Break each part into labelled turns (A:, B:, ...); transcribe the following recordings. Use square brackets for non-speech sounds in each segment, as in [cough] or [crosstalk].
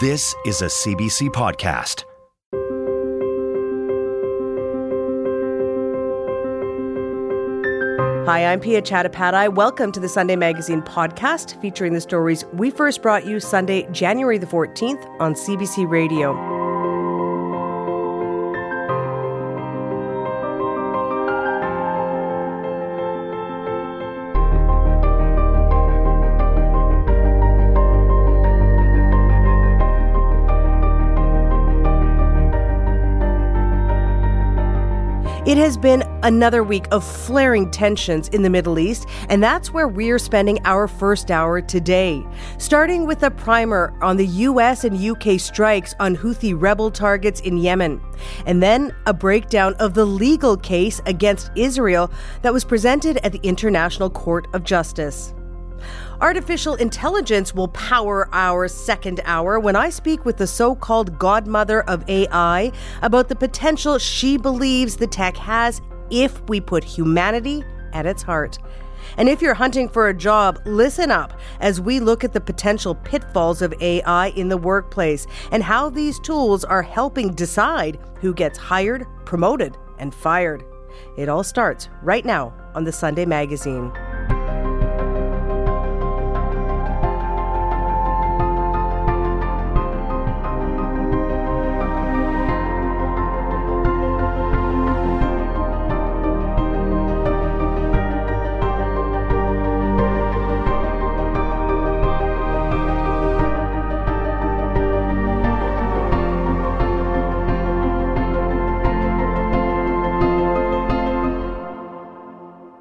A: This is a CBC podcast.
B: Hi, I'm Piya Chattopadhyay. Welcome to the Sunday Magazine podcast featuring the stories we first brought you Sunday, January the 14th on CBC Radio. Has been another week of flaring tensions in the Middle East, and that's where we're spending our first hour today. Starting with a primer on the US and UK strikes on Houthi rebel targets in Yemen, and then a breakdown of the legal case against Israel that was presented at the International Court of Justice. Artificial intelligence will power our second hour when I speak with the so called godmother of AI about the potential she believes the tech has if we put humanity at its heart. And if you're hunting for a job, listen up as we look at the potential pitfalls of AI in the workplace and how these tools are helping decide who gets hired, promoted, and fired. It all starts right now on the Sunday Magazine.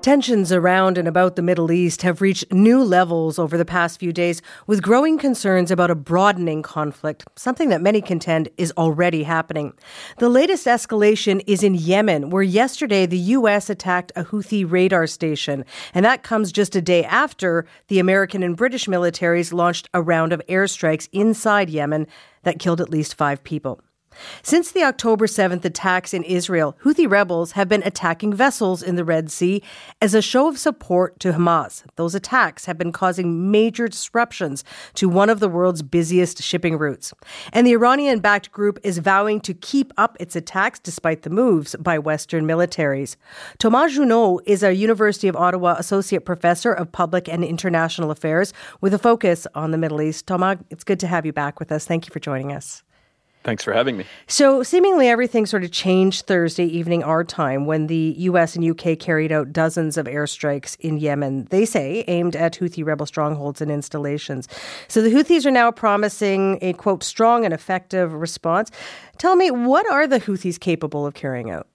B: Tensions around and about the Middle East have reached new levels over the past few days, with growing concerns about a broadening conflict, something that many contend is already happening. The latest escalation is in Yemen, where yesterday the U.S. attacked a Houthi radar station, and that comes just a day after the American and British militaries launched a round of airstrikes inside Yemen that killed at least five people. Since the October 7th attacks in Israel, Houthi rebels have been attacking vessels in the Red Sea as a show of support to Hamas. Those attacks have been causing major disruptions to one of the world's busiest shipping routes. And the Iranian backed group is vowing to keep up its attacks despite the moves by Western militaries. Thomas Juneau is a University of Ottawa Associate Professor of Public and International Affairs with a focus on the Middle East. Thomas, it's good to have you back with us. Thank you for joining us.
C: Thanks for having me.
B: So, seemingly everything sort of changed Thursday evening our time when the US and UK carried out dozens of airstrikes in Yemen, they say, aimed at Houthi rebel strongholds and installations. So, the Houthis are now promising a quote, strong and effective response. Tell me, what are the Houthis capable of carrying out?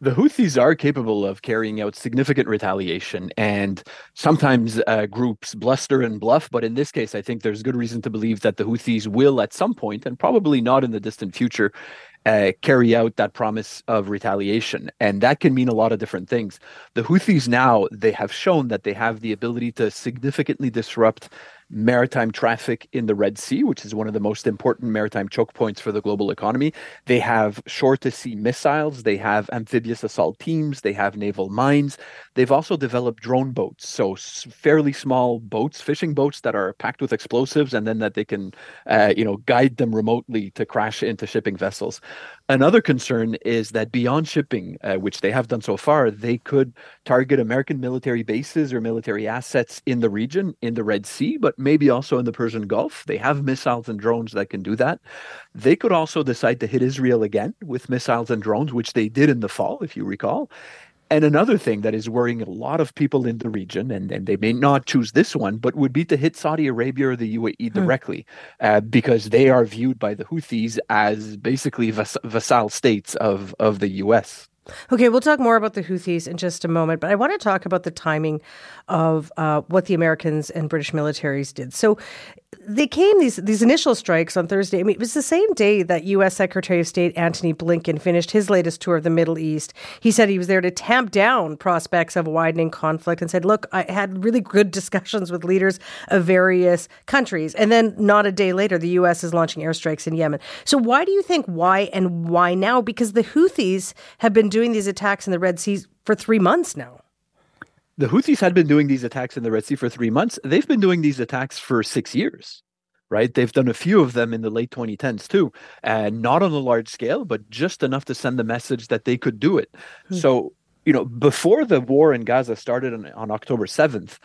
C: The Houthis are capable of carrying out significant retaliation, and sometimes uh, groups bluster and bluff. But in this case, I think there's good reason to believe that the Houthis will, at some point, and probably not in the distant future, uh, carry out that promise of retaliation. And that can mean a lot of different things. The Houthis now, they have shown that they have the ability to significantly disrupt maritime traffic in the Red Sea, which is one of the most important maritime choke points for the global economy. They have shore to sea missiles, they have amphibious assault teams, they have naval mines. They've also developed drone boats, so fairly small boats, fishing boats that are packed with explosives, and then that they can, uh, you know, guide them remotely to crash into shipping vessels. Another concern is that beyond shipping, uh, which they have done so far, they could target American military bases or military assets in the region, in the Red Sea, but maybe also in the Persian Gulf. They have missiles and drones that can do that. They could also decide to hit Israel again with missiles and drones, which they did in the fall, if you recall. And another thing that is worrying a lot of people in the region, and, and they may not choose this one, but would be to hit Saudi Arabia or the UAE hmm. directly, uh, because they are viewed by the Houthis as basically vas- vassal states of, of the US.
B: Okay, we'll talk more about the Houthis in just a moment, but I want to talk about the timing of uh, what the Americans and British militaries did. So they came these these initial strikes on Thursday. I mean, it was the same day that U.S. Secretary of State Antony Blinken finished his latest tour of the Middle East. He said he was there to tamp down prospects of widening conflict and said, "Look, I had really good discussions with leaders of various countries." And then, not a day later, the U.S. is launching airstrikes in Yemen. So, why do you think why and why now? Because the Houthis have been doing these attacks in the Red Sea for three months now
C: the Houthis had been doing these attacks in the Red Sea for three months. They've been doing these attacks for six years, right? They've done a few of them in the late 2010s too, and not on a large scale, but just enough to send the message that they could do it. Hmm. So, you know, before the war in Gaza started on, on October 7th,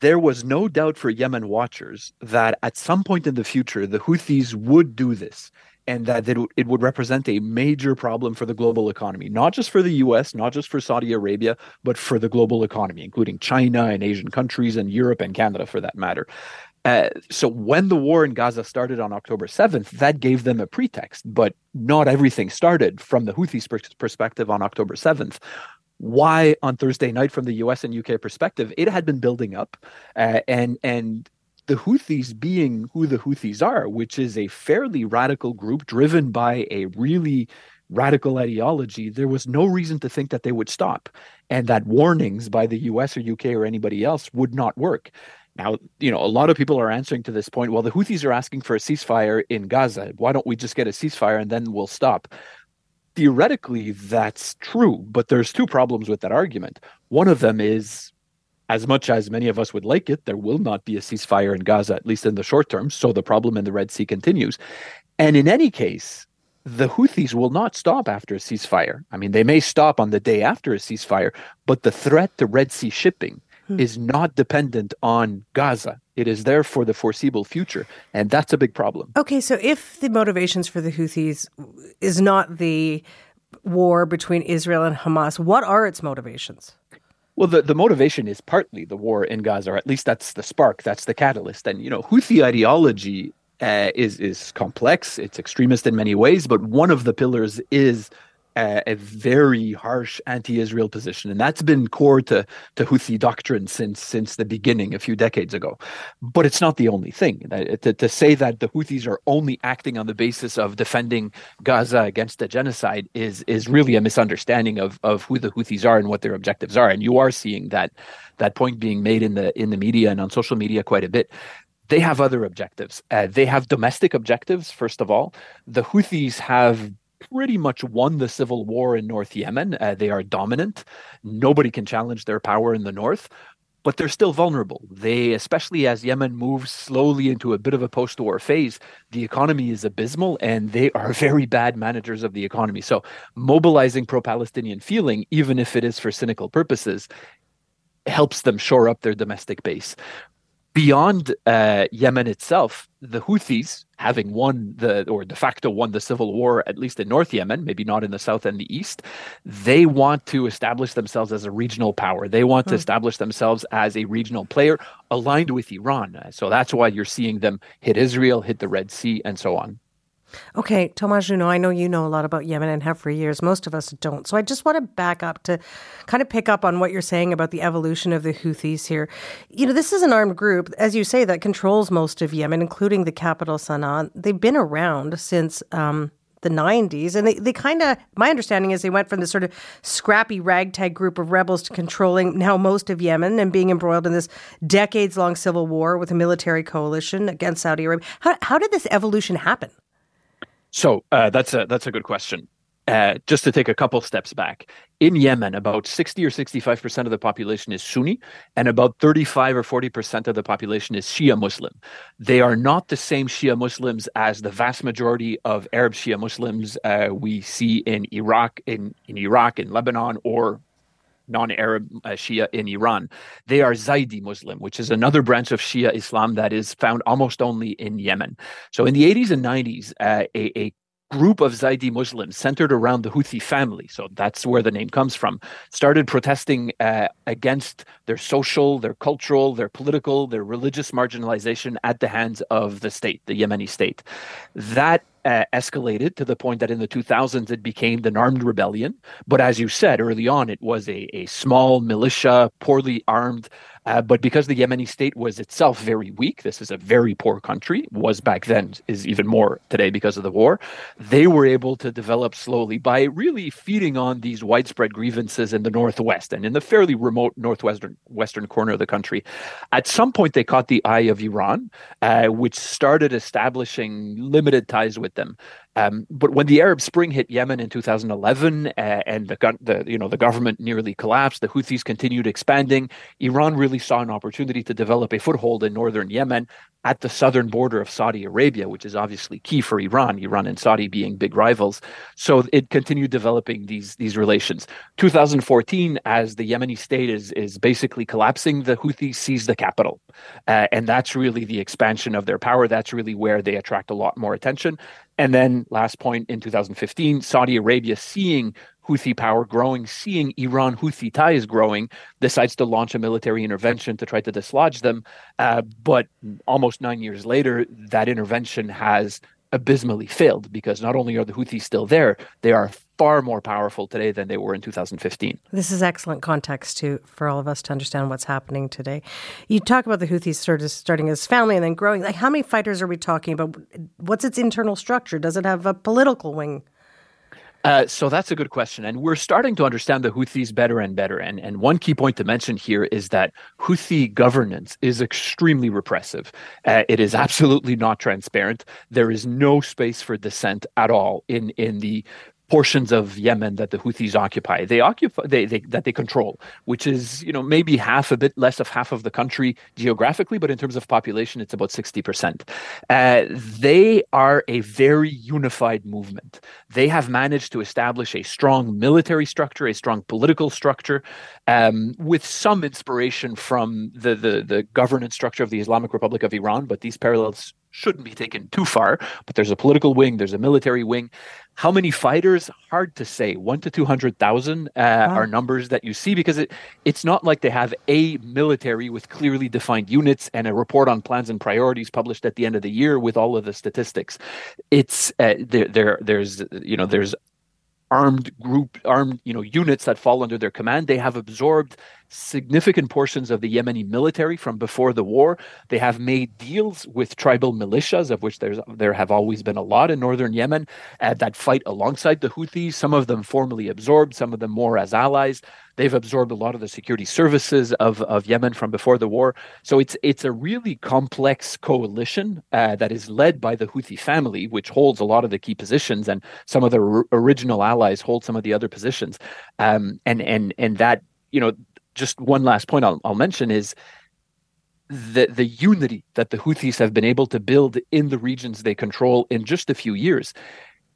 C: there was no doubt for Yemen watchers that at some point in the future, the Houthis would do this and that it, it would represent a major problem for the global economy, not just for the US, not just for Saudi Arabia, but for the global economy, including China and Asian countries and Europe and Canada for that matter. Uh, so when the war in Gaza started on October 7th, that gave them a pretext, but not everything started from the Houthis' perspective on October 7th why on Thursday night from the US and UK perspective it had been building up uh, and and the Houthis being who the Houthis are, which is a fairly radical group driven by a really radical ideology, there was no reason to think that they would stop and that warnings by the US or UK or anybody else would not work. Now, you know, a lot of people are answering to this point, well, the Houthis are asking for a ceasefire in Gaza. Why don't we just get a ceasefire and then we'll stop? Theoretically, that's true, but there's two problems with that argument. One of them is as much as many of us would like it, there will not be a ceasefire in Gaza, at least in the short term. So the problem in the Red Sea continues. And in any case, the Houthis will not stop after a ceasefire. I mean, they may stop on the day after a ceasefire, but the threat to Red Sea shipping hmm. is not dependent on Gaza. It is there for the foreseeable future. And that's a big problem.
B: Okay, so if the motivations for the Houthis is not the war between Israel and Hamas, what are its motivations?
C: Well, the, the motivation is partly the war in Gaza, or at least that's the spark, that's the catalyst. And, you know, Houthi ideology uh, is is complex. It's extremist in many ways, but one of the pillars is a, a very harsh anti-Israel position, and that's been core to to Houthi doctrine since since the beginning a few decades ago. But it's not the only thing. To, to say that the Houthis are only acting on the basis of defending Gaza against the genocide is is really a misunderstanding of of who the Houthis are and what their objectives are. And you are seeing that that point being made in the in the media and on social media quite a bit they have other objectives. Uh, they have domestic objectives, first of all. The Houthis have pretty much won the civil war in North Yemen. Uh, they are dominant. Nobody can challenge their power in the north, but they're still vulnerable. They, especially as Yemen moves slowly into a bit of a post war phase, the economy is abysmal and they are [laughs] very bad managers of the economy. So, mobilizing pro Palestinian feeling, even if it is for cynical purposes, helps them shore up their domestic base beyond uh, Yemen itself, the Houthis, having won the or de facto won the civil war, at least in North Yemen, maybe not in the south and the east, they want to establish themselves as a regional power. They want to hmm. establish themselves as a regional player aligned with Iran. So that's why you're seeing them hit Israel, hit the Red Sea, and so on.
B: Okay, Thomas Juneau, I know you know a lot about Yemen and have for years. Most of us don't. So I just want to back up to kind of pick up on what you're saying about the evolution of the Houthis here. You know, this is an armed group, as you say, that controls most of Yemen, including the capital, Sana'a. They've been around since. Um, the 90s. And they, they kind of, my understanding is they went from this sort of scrappy ragtag group of rebels to controlling now most of Yemen and being embroiled in this decades long civil war with a military coalition against Saudi Arabia. How, how did this evolution happen?
C: So uh, that's a that's a good question. Uh, just to take a couple steps back, in Yemen, about 60 or 65 percent of the population is Sunni, and about 35 or 40 percent of the population is Shia Muslim. They are not the same Shia Muslims as the vast majority of Arab Shia Muslims uh, we see in Iraq, in in Iraq, in Lebanon, or non-Arab uh, Shia in Iran. They are Zaidi Muslim, which is another branch of Shia Islam that is found almost only in Yemen. So in the 80s and 90s, uh, a, a group of Zaidi Muslims centered around the Houthi family, so that's where the name comes from, started protesting uh, against their social, their cultural, their political, their religious marginalization at the hands of the state, the Yemeni state. That uh, escalated to the point that in the 2000s it became an armed rebellion. But as you said early on, it was a, a small militia, poorly armed uh, but because the Yemeni state was itself very weak, this is a very poor country, was back then, is even more today because of the war, they were able to develop slowly by really feeding on these widespread grievances in the northwest and in the fairly remote northwestern western corner of the country. At some point, they caught the eye of Iran, uh, which started establishing limited ties with them. Um, but when the Arab Spring hit Yemen in 2011 uh, and the, the, you know the government nearly collapsed, the Houthis continued expanding. Iran really saw an opportunity to develop a foothold in northern Yemen at the southern border of Saudi Arabia, which is obviously key for Iran. Iran and Saudi being big rivals, so it continued developing these these relations. 2014, as the Yemeni state is is basically collapsing, the Houthis seize the capital, uh, and that's really the expansion of their power. That's really where they attract a lot more attention. And then, last point in 2015, Saudi Arabia, seeing Houthi power growing, seeing Iran Houthi ties growing, decides to launch a military intervention to try to dislodge them. Uh, but almost nine years later, that intervention has abysmally failed because not only are the Houthis still there, they are far more powerful today than they were in 2015.
B: This is excellent context to for all of us to understand what's happening today. You talk about the Houthis sort of starting as family and then growing. Like how many fighters are we talking about? What's its internal structure? Does it have a political wing?
C: Uh, so that's a good question. And we're starting to understand the Houthis better and better. And, and one key point to mention here is that Houthi governance is extremely repressive. Uh, it is absolutely not transparent. There is no space for dissent at all in, in the portions of Yemen that the Houthis occupy. They occupy they, they, that they control, which is you know maybe half a bit less of half of the country geographically, but in terms of population, it's about sixty percent. Uh, they are a very unified movement. They have managed to establish a strong military structure, a strong political structure, um, with some inspiration from the, the the governance structure of the Islamic Republic of Iran. But these parallels shouldn't be taken too far. But there's a political wing, there's a military wing. How many fighters? Hard to say. One to two hundred thousand uh, wow. are numbers that you see because it it's not like they have a military with clearly defined units and a report on plans and priorities published at the end of the year with all of the statistics. It's uh, there, there there's you know there's armed group armed you know units that fall under their command they have absorbed significant portions of the Yemeni military from before the war. They have made deals with tribal militias, of which there's there have always been a lot in northern Yemen, uh, that fight alongside the Houthis. Some of them formally absorbed, some of them more as allies. They've absorbed a lot of the security services of, of Yemen from before the war. So it's it's a really complex coalition uh, that is led by the Houthi family, which holds a lot of the key positions, and some of the r- original allies hold some of the other positions. Um, and and and that you know just one last point I'll, I'll mention is the the unity that the Houthis have been able to build in the regions they control in just a few years,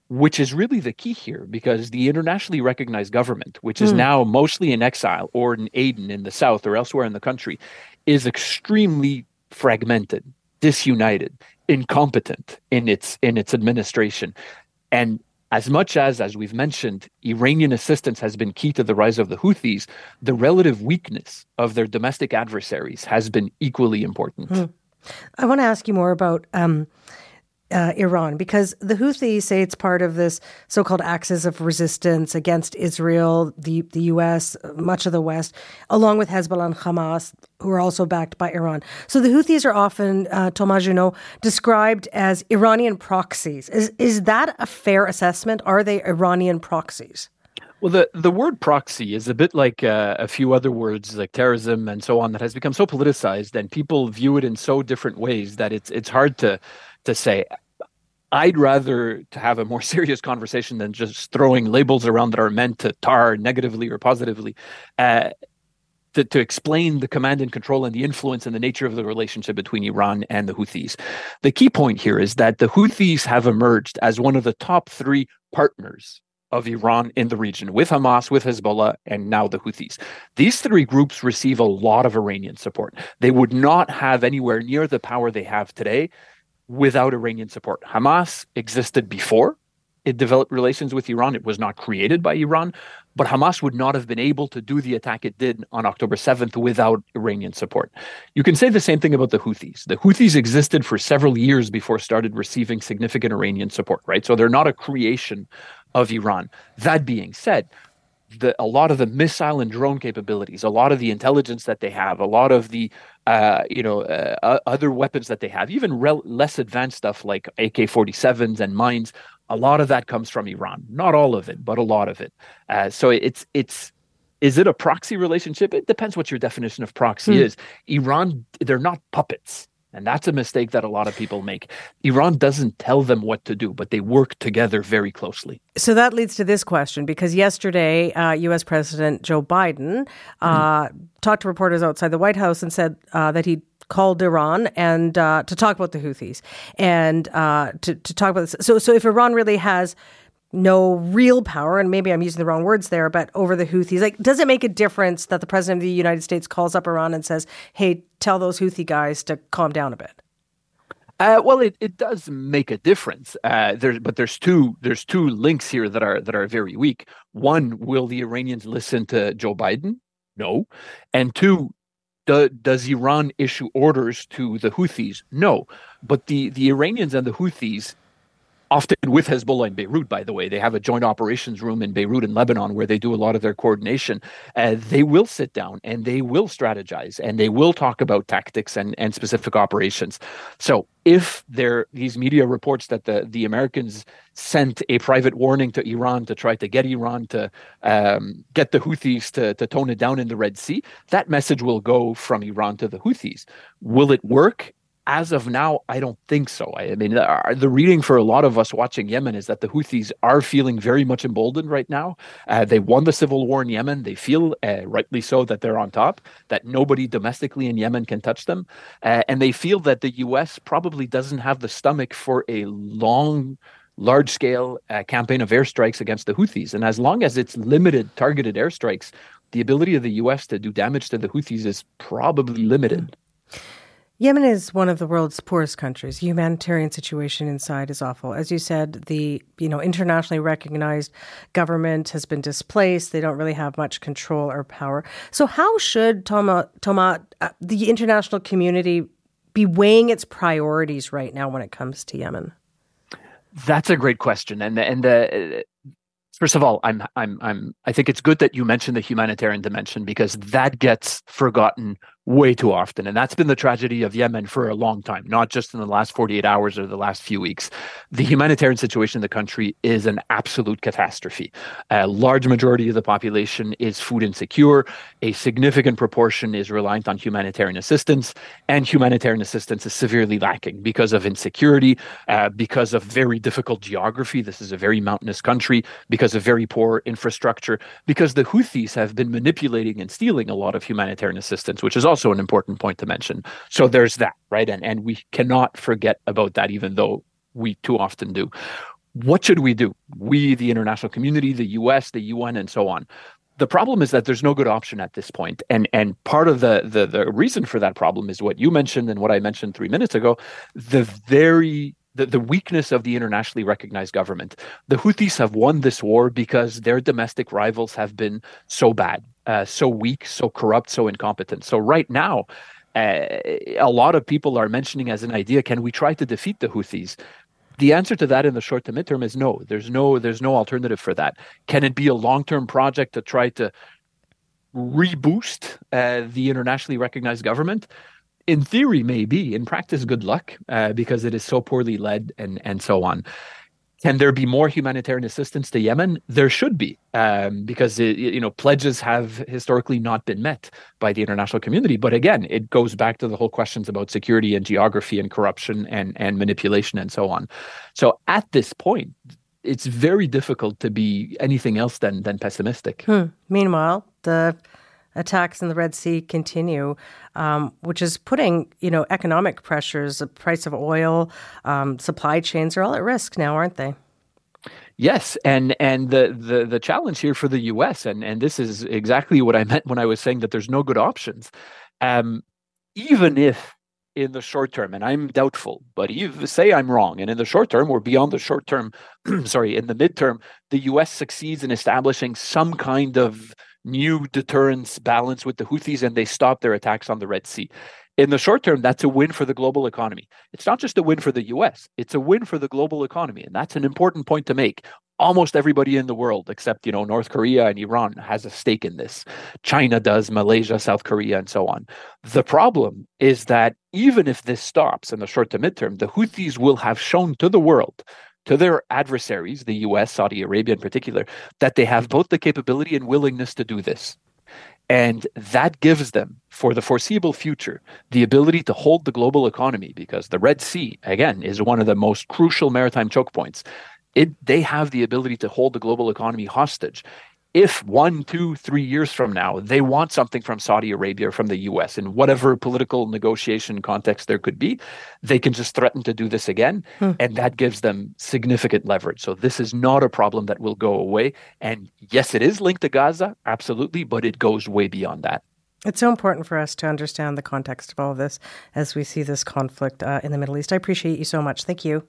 C: which is really the key here, because the internationally recognized government, which is mm. now mostly in exile or in Aden in the south or elsewhere in the country, is extremely fragmented, disunited, incompetent in its in its administration, and as much as, as we've mentioned, Iranian assistance has been key to the rise of the Houthis, the relative weakness of their domestic adversaries has been equally important. Hmm.
B: I want to ask you more about um, uh, Iran because the Houthis say it's part of this so-called axis of resistance against Israel, the the U.S., much of the West, along with Hezbollah and Hamas, who are also backed by Iran. So the Houthis are often, uh, Thomas Juneau, described as Iranian proxies. Is is that a fair assessment? Are they Iranian proxies?
C: Well, the, the word proxy is a bit like uh, a few other words like terrorism and so on that has become so politicized and people view it in so different ways that it's it's hard to to say I'd rather to have a more [laughs] serious conversation than just throwing labels around that are meant to tar negatively or positively. Uh, to, to explain the command and control and the influence and the nature of the relationship between Iran and the Houthis. The key point here is that the Houthis have emerged as one of the top three partners of Iran in the region, with Hamas, with Hezbollah, and now the Houthis. These three groups receive a lot of Iranian support. They would not have anywhere near the power they have today without Iranian support. Hamas existed before it developed relations with Iran. It was not created by Iran, But Hamas would not have been able to do the attack it did on October 7th without Iranian support. You can say the same thing about the Houthis. The Houthis existed for several years before started receiving significant Iranian support, right? So they're not a creation of Iran. That being said, the, a lot of the missile and drone capabilities, a lot of the intelligence that they have, a lot of the uh, you know uh, other weapons that they have, even rel- less advanced stuff like AK-47s and mines, a lot of that comes from Iran. Not all of it, but a lot of it. Uh, so it's it's is it a proxy relationship? It depends what your definition of proxy mm. is. Iran, they're not puppets. And that's a mistake that a lot of people make. Iran doesn't tell them what to do, but they work together very closely.
B: So that leads to this question because yesterday, uh, U.S. President Joe Biden uh, mm. talked to reporters outside the White House and said uh, that he called Iran and uh, to talk about the Houthis and uh, to, to talk about this. So, so if Iran really has no real power, and maybe I'm using the wrong words there, but over the Houthis, like, does it make a difference that the president of the United States calls up Iran and says, "Hey, tell those Houthi guys to calm down a bit"?
C: Uh, well, it, it does make a difference. Uh, there, but there's two there's two links here that are that are very weak. One, will the Iranians listen to Joe Biden? No, and two, do, does Iran issue orders to the Houthis? No, but the the Iranians and the Houthis often with Hezbollah in Beirut, by the way. They have a joint operations room in Beirut and Lebanon where they do a lot of their coordination. Uh, they will sit down and they will strategize and they will talk about tactics and, and specific operations. So if there these media reports that the, the Americans sent a private warning to Iran to try to get Iran to um, get the Houthis to, to tone it down in the Red Sea, that message will go from Iran to the Houthis. Will it work? As of now, I don't think so. I, mean, the, the, reading for a lot of us watching Yemen is that the Houthis are feeling very much emboldened right now. Uh, they won the civil war in Yemen. They feel, uh, rightly so, that they're on top, that nobody domestically in Yemen can touch them. Uh, and they feel that the U.S. probably doesn't have the stomach for a long, large scale uh, campaign of airstrikes against the Houthis. And as long as it's limited, targeted airstrikes, the ability of the U.S. to do damage to the Houthis is probably limited.
B: Yemen is one of the world's poorest countries. The humanitarian situation inside is awful. As you said, the you know internationally recognized government has been displaced. They don't really have much control or power. So how should Toma, Toma uh, the international community be weighing its priorities right now when it comes to Yemen?
C: That's a great question, and and the First of all, I'm I'm I'm I think it's good that you mentioned the humanitarian dimension because that gets forgotten way too often. And that's been the tragedy of Yemen for a long time, not just in the last 48 hours or the last few weeks. The humanitarian situation in the country is an absolute catastrophe. A large majority of the population is food insecure. A significant proportion is reliant on humanitarian assistance, and humanitarian assistance is severely lacking because of insecurity, uh, because of very difficult geography. This is a very mountainous country, because of very poor infrastructure, because the Houthis have been manipulating and stealing a lot of humanitarian assistance, which is also also an important point to mention. So there's that, right? And and we cannot forget about that, even though we too often do. What should we do? We, the international community, the US, the UN, and so on. The problem is that there's no good option at this point. And and part of the the the reason for that problem is what you mentioned and what I mentioned three minutes ago, the very the, the weakness of the internationally recognized government. The Houthis have won this war because their domestic rivals have been so bad uh, so weak, so corrupt, so incompetent. So right now, uh, a lot of people are mentioning as an idea, can we try to defeat the Houthis? The answer to that in the short to midterm is no. There's no there's no alternative for that. Can it be a long term project to try to reboost uh, the internationally recognized government? In theory, maybe. In practice, good luck uh, because it is so poorly led and and so on. Can there be more humanitarian assistance to Yemen? There should be, um, because it, you know pledges have historically not been met by the international community. But again, it goes back to the whole questions about security and geography and corruption and and manipulation and so on. So at this point, it's very difficult to be anything else than than pessimistic.
B: Hmm. Meanwhile, the attacks in the Red Sea continue, um, which is putting you know economic pressures, the price of oil, um, supply chains are all at risk now, aren't they?
C: Yes, and and the, the the challenge here for the U.S. and and this is exactly what I meant when I was saying that there's no good options. Um, even if in the short term, and I'm doubtful, but even say I'm wrong, and in the short term or beyond the short term, [clears throat] sorry, in the midterm, the US succeeds in establishing some kind of new deterrence balance with the Houthis and they stop their attacks on the Red Sea. In the short term, that's a win for the global economy. It's not just a win for the US, it's a win for the global economy. And that's an important point to make almost everybody in the world except you know north korea and iran has a stake in this china does malaysia south korea and so on the problem is that even if this stops in the short to midterm the houthis will have shown to the world to their adversaries the us saudi arabia in particular that they have both the capability and willingness to do this. And that gives them, for the foreseeable future, the ability to hold the global economy because the Red Sea, again, is one of the most crucial maritime choke points. It they have the ability to hold the global economy hostage if one, two, three years from now they want something from Saudi Arabia or from the US in whatever political negotiation context there could be, they can just threaten to do this again. Hmm. And that gives them significant leverage. So this is not a problem that will go away. And yes, it is linked to Gaza, absolutely, but it goes way beyond that.
B: It's so important for us to understand the context of all of this as we see this conflict uh, in the Middle East. I appreciate you so much. Thank you.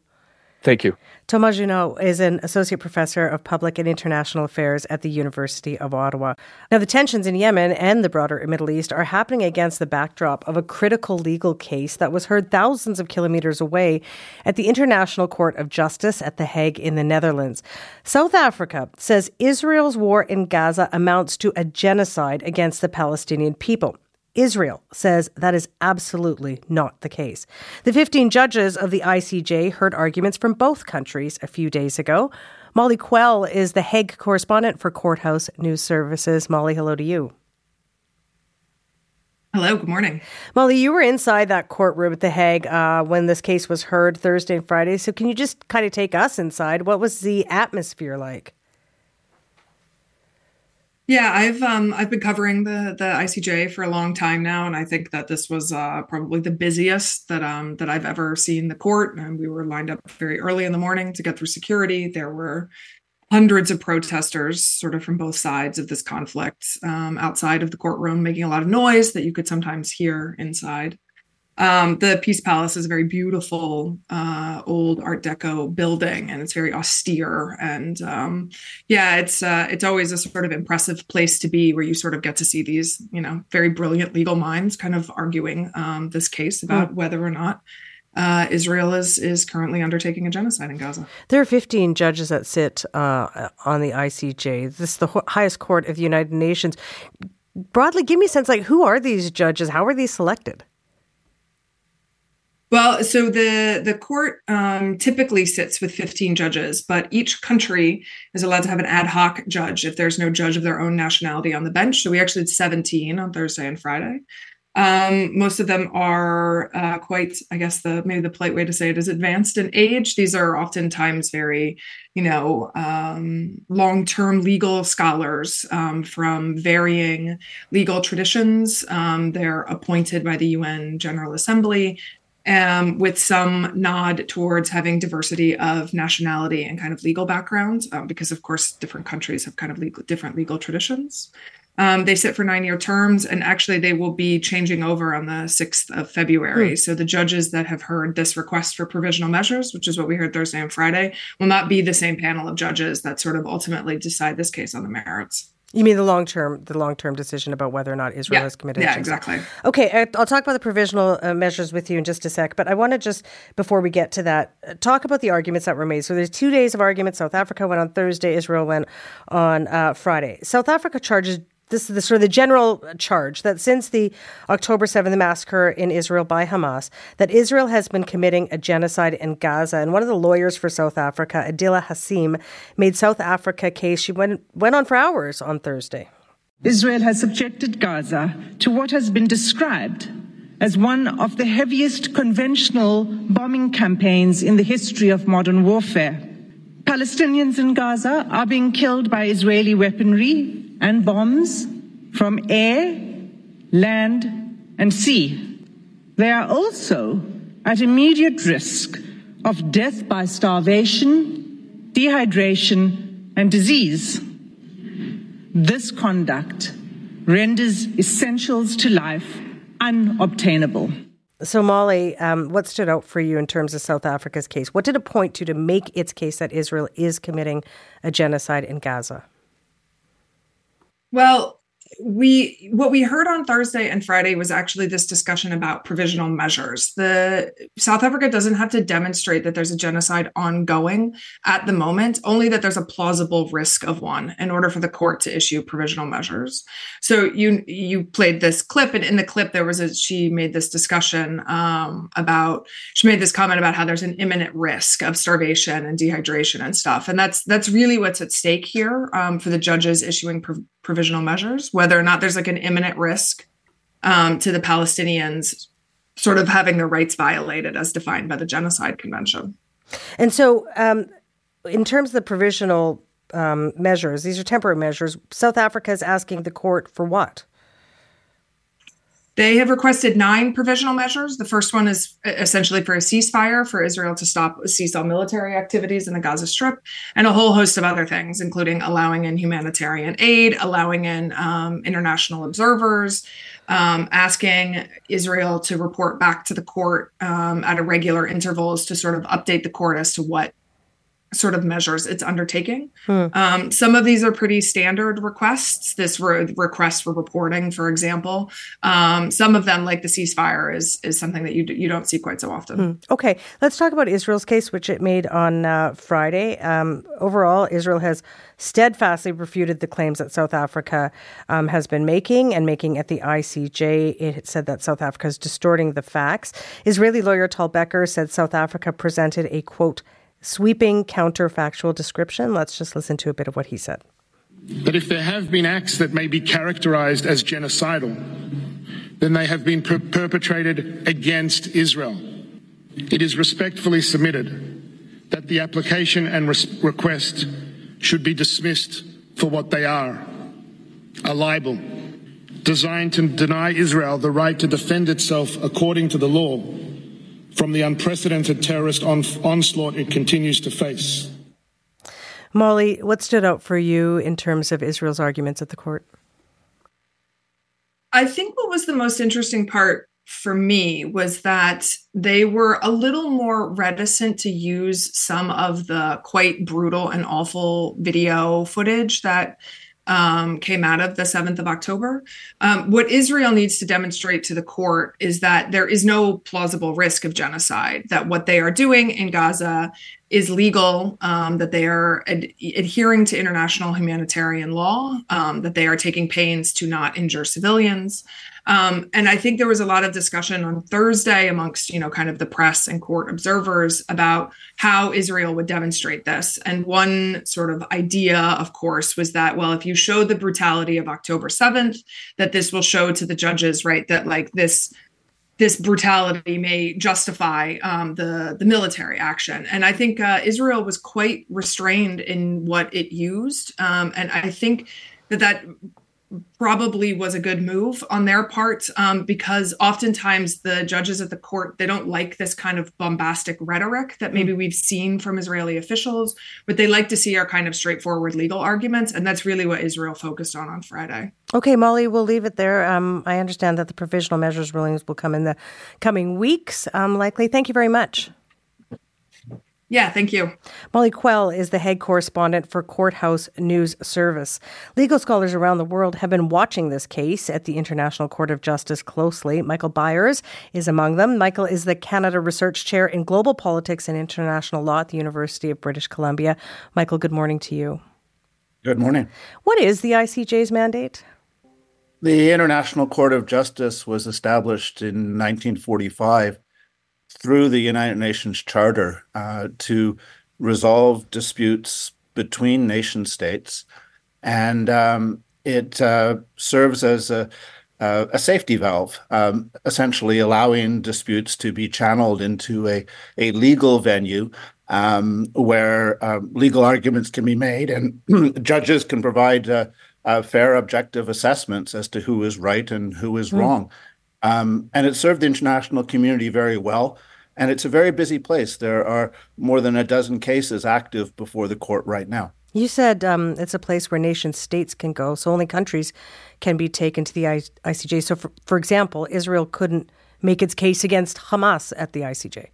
C: Thank you.
B: Thomas Juneau is an associate professor of public and international affairs at the University of Ottawa. Now, the tensions in Yemen and the broader Middle East are happening against the backdrop of a critical legal case that was heard thousands of kilometers away at the International Court of Justice at The Hague in the Netherlands. South Africa says Israel's war in Gaza amounts to a genocide against the Palestinian people. Israel says that is absolutely not the case. The 15 judges of the ICJ heard arguments from both countries a few days ago. Molly Quell is the Hague correspondent for Courthouse News Services. Molly, hello to you.
D: Hello, good morning.
B: Molly, you were inside that courtroom at The Hague uh, when this case was heard Thursday and Friday. So, can you just kind of take us inside? What was the atmosphere like?
D: Yeah, I've um I've been covering the the ICJ for a long time now, and I think that this was uh, probably the busiest that um that I've ever seen the court. And we were lined up very early in the morning to get through security. There were hundreds of protesters, sort of from both sides of this conflict, um, outside of the courtroom, making a lot of noise that you could sometimes hear inside. Um, the Peace Palace is a very beautiful uh, old Art Deco building, and it's very austere. And um, yeah, it's uh, it's always a sort of impressive place to be, where you sort of get to see these, you know, very brilliant legal minds kind of arguing um, this case about mm. whether or not uh, Israel is is currently undertaking a genocide in Gaza.
B: There are 15 judges that sit uh, on the ICJ. This is the highest court of the United Nations. Broadly, give me a sense like who are these judges? How are these selected?
D: Well, so the the court um, typically sits with 15 judges, but each country is allowed to have an ad hoc judge if there's no judge of their own nationality on the bench. So we actually had 17 on Thursday and Friday. Um, most of them are uh, quite, I guess the maybe the polite way to say it is advanced in age. These are oftentimes very, you know, um, long-term legal scholars um, from varying legal traditions. Um, they're appointed by the UN General Assembly um, with some nod towards having diversity of nationality and kind of legal backgrounds, um, because of course different countries have kind of legal, different legal traditions. Um, they sit for nine year terms, and actually they will be changing over on the 6th of February. Mm. So the judges that have heard this request for provisional measures, which is what we heard Thursday and Friday, will not be the same panel of judges that sort of ultimately decide this case on the merits.
B: You mean the long term, the long term decision about whether or not Israel
D: yeah.
B: has committed?
D: Yeah, exactly.
B: Okay, I'll talk about the provisional uh, measures with you in just a sec, but I want to just before we get to that, uh, talk about the arguments that were made. So there's two days of arguments. South Africa went on Thursday. Israel went on uh, Friday. South Africa charges this is the sort of the general charge that since the October 7th massacre in Israel by Hamas, that Israel has been committing a genocide in Gaza. And one of the lawyers for South Africa, Adila Hassim, made South Africa case. She went, went on for hours on Thursday.
E: Israel has subjected Gaza to what has been described as one of the heaviest conventional bombing campaigns in the history of modern warfare. Palestinians in Gaza are being killed by Israeli weaponry and bombs from air, land, and sea. They are also at immediate risk of death by starvation, dehydration, and disease. This conduct renders essentials to life unobtainable.
B: So, Molly, um, what stood out for you in terms of South Africa's case? What did it point to to make its case that Israel is committing a genocide in Gaza?
D: Well, we what we heard on Thursday and Friday was actually this discussion about provisional measures. The South Africa doesn't have to demonstrate that there's a genocide ongoing at the moment, only that there's a plausible risk of one in order for the court to issue provisional measures. So you you played this clip, and in the clip there was a she made this discussion um, about she made this comment about how there's an imminent risk of starvation and dehydration and stuff, and that's that's really what's at stake here um, for the judges issuing provisional measures, whether or not there's like an imminent risk um, to the Palestinians sort of having their rights violated as defined by the Genocide Convention.
B: And so, um, in terms of the provisional um, measures, these are temporary measures. South Africa is asking the court for what?
D: They have requested nine provisional measures. The first one is essentially for a ceasefire for Israel to stop cease all military activities in the Gaza Strip, and a whole host of other things, including allowing in humanitarian aid, allowing in um, international observers, um, asking Israel to report back to the court um, at irregular intervals to sort of update the court as to what sort of measures it's undertaking. Hmm. Um, some of these are pretty standard requests. This re- request for reporting, for example, um, some of them, like the ceasefire, is is something that you d- you don't see quite so often.
B: Hmm. Okay, let's talk about Israel's case, which it made on uh, Friday. Um, overall, Israel has steadfastly refuted the claims that South Africa um, has been making and making at the ICJ. It said that South Africa is distorting the facts. Israeli lawyer Tal Becker said South Africa presented a quote sweeping counterfactual description. Let's just listen to a bit of what he said.
F: That if there have been acts that may be characterized as genocidal, then they have been per- perpetrated against Israel. It is respectfully submitted that the application and res- request should be dismissed for what they are a libel designed to deny Israel the right to defend itself according to the law from the unprecedented terrorist on- onslaught it continues to face.
B: Molly, what stood out for you in terms of Israel's arguments at the court?
D: I think what was the most interesting part for me was that they were a little more reticent to use some of the quite brutal and awful video footage that um, came out of the 7th of October. Um, what Israel needs to demonstrate to the court is that there is no plausible risk of genocide, that what they are doing in Gaza is legal, um, that they are ad- adhering to international humanitarian law, um, that they are taking pains to not injure civilians. Um, and I think there was a lot of discussion on Thursday amongst, you know, kind of the press and court observers about how Israel would demonstrate this. And one sort of idea, of course, was that, well, if you show the brutality of October 7th, that this will show to the judges, right, that like this this brutality may justify um, the the military action. And I think uh, Israel was quite restrained in what it used, um, and I think that that probably was a good move on their part um, because oftentimes the judges at the court they don't like this kind of bombastic rhetoric that maybe we've seen from israeli officials but they like to see our kind of straightforward legal arguments and that's really what israel focused on on friday.
B: Okay molly we'll leave it there. Um, i understand that the provisional measures rulings will come in the coming weeks. Um, likely thank you very much
D: yeah, thank you.
B: Molly Quell is the head correspondent for Courthouse News Service. Legal scholars around the world have been watching this case at the International Court of Justice closely. Michael Byers is among them. Michael is the Canada Research Chair in Global Politics and International Law at the University of British Columbia. Michael, good morning to you.
G: Good morning.
B: What is the ICJ's mandate?
G: The International Court of Justice was established in 1945 through the United Nations Charter uh, to resolve disputes between nation states, and um, it uh, serves as a uh, a safety valve, um, essentially allowing disputes to be channeled into a, a legal venue um, where uh, legal arguments can be made and [clears throat] judges can provide uh, uh, fair, objective assessments as to who is right and who is mm. wrong. Um, and it served the international community very well. And it's a very busy place. There are more than a dozen cases active before the court right now.
B: You said um, it's a place where nation states can go, so only countries can be taken to the I- ICJ. So, for, for example, Israel couldn't make its case against Hamas at the ICJ.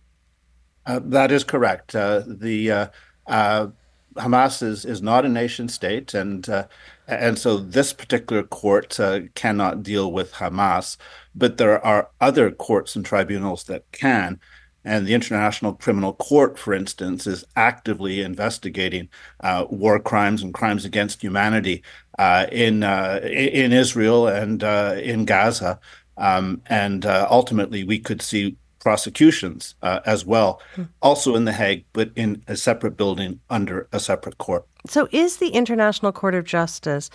G: Uh, that is correct. Uh, the uh, uh, Hamas is, is not a nation state, and uh, and so this particular court uh, cannot deal with Hamas, but there are other courts and tribunals that can. And the International Criminal Court, for instance, is actively investigating uh, war crimes and crimes against humanity uh, in uh, in Israel and uh, in Gaza. Um, and uh, ultimately, we could see prosecutions uh, as well, hmm. also in The Hague, but in a separate building under a separate court.
B: So, is the International Court of Justice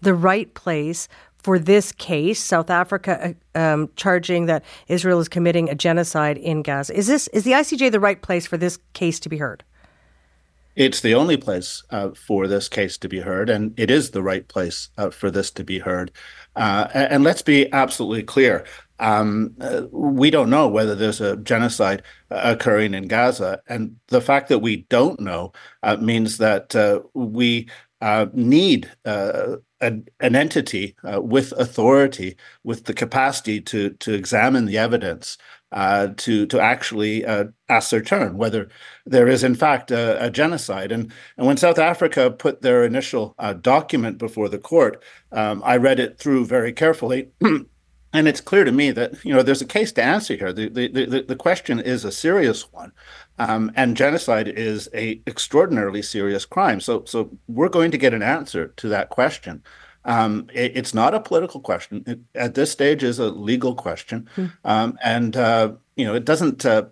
B: the right place for this case, South Africa uh, um, charging that Israel is committing a genocide in Gaza. Is this is the ICJ the right place for this case to be heard?
G: It's the only place uh, for this case to be heard, and it is the right place uh, for this to be heard. Uh, and, and, let's be absolutely clear: um, uh, we don't know whether there's a genocide uh, occurring in Gaza, and the fact that we don't know means that we need an, an entity uh, with authority, with the capacity to to examine the evidence, uh, to to actually uh, ascertain whether there is in fact a, a, genocide. And and when South Africa put their initial uh, document before the court, um, I read it through very carefully. [clears throat] and it's clear to me that you know there's a case to answer here. The the the, the question is a serious one, um, and genocide is a extraordinarily serious crime. So so we're going to get an answer to that question. Um, it, it's not a political question. It, at this stage, is a legal question, hmm. um, and uh, you know it doesn't uh,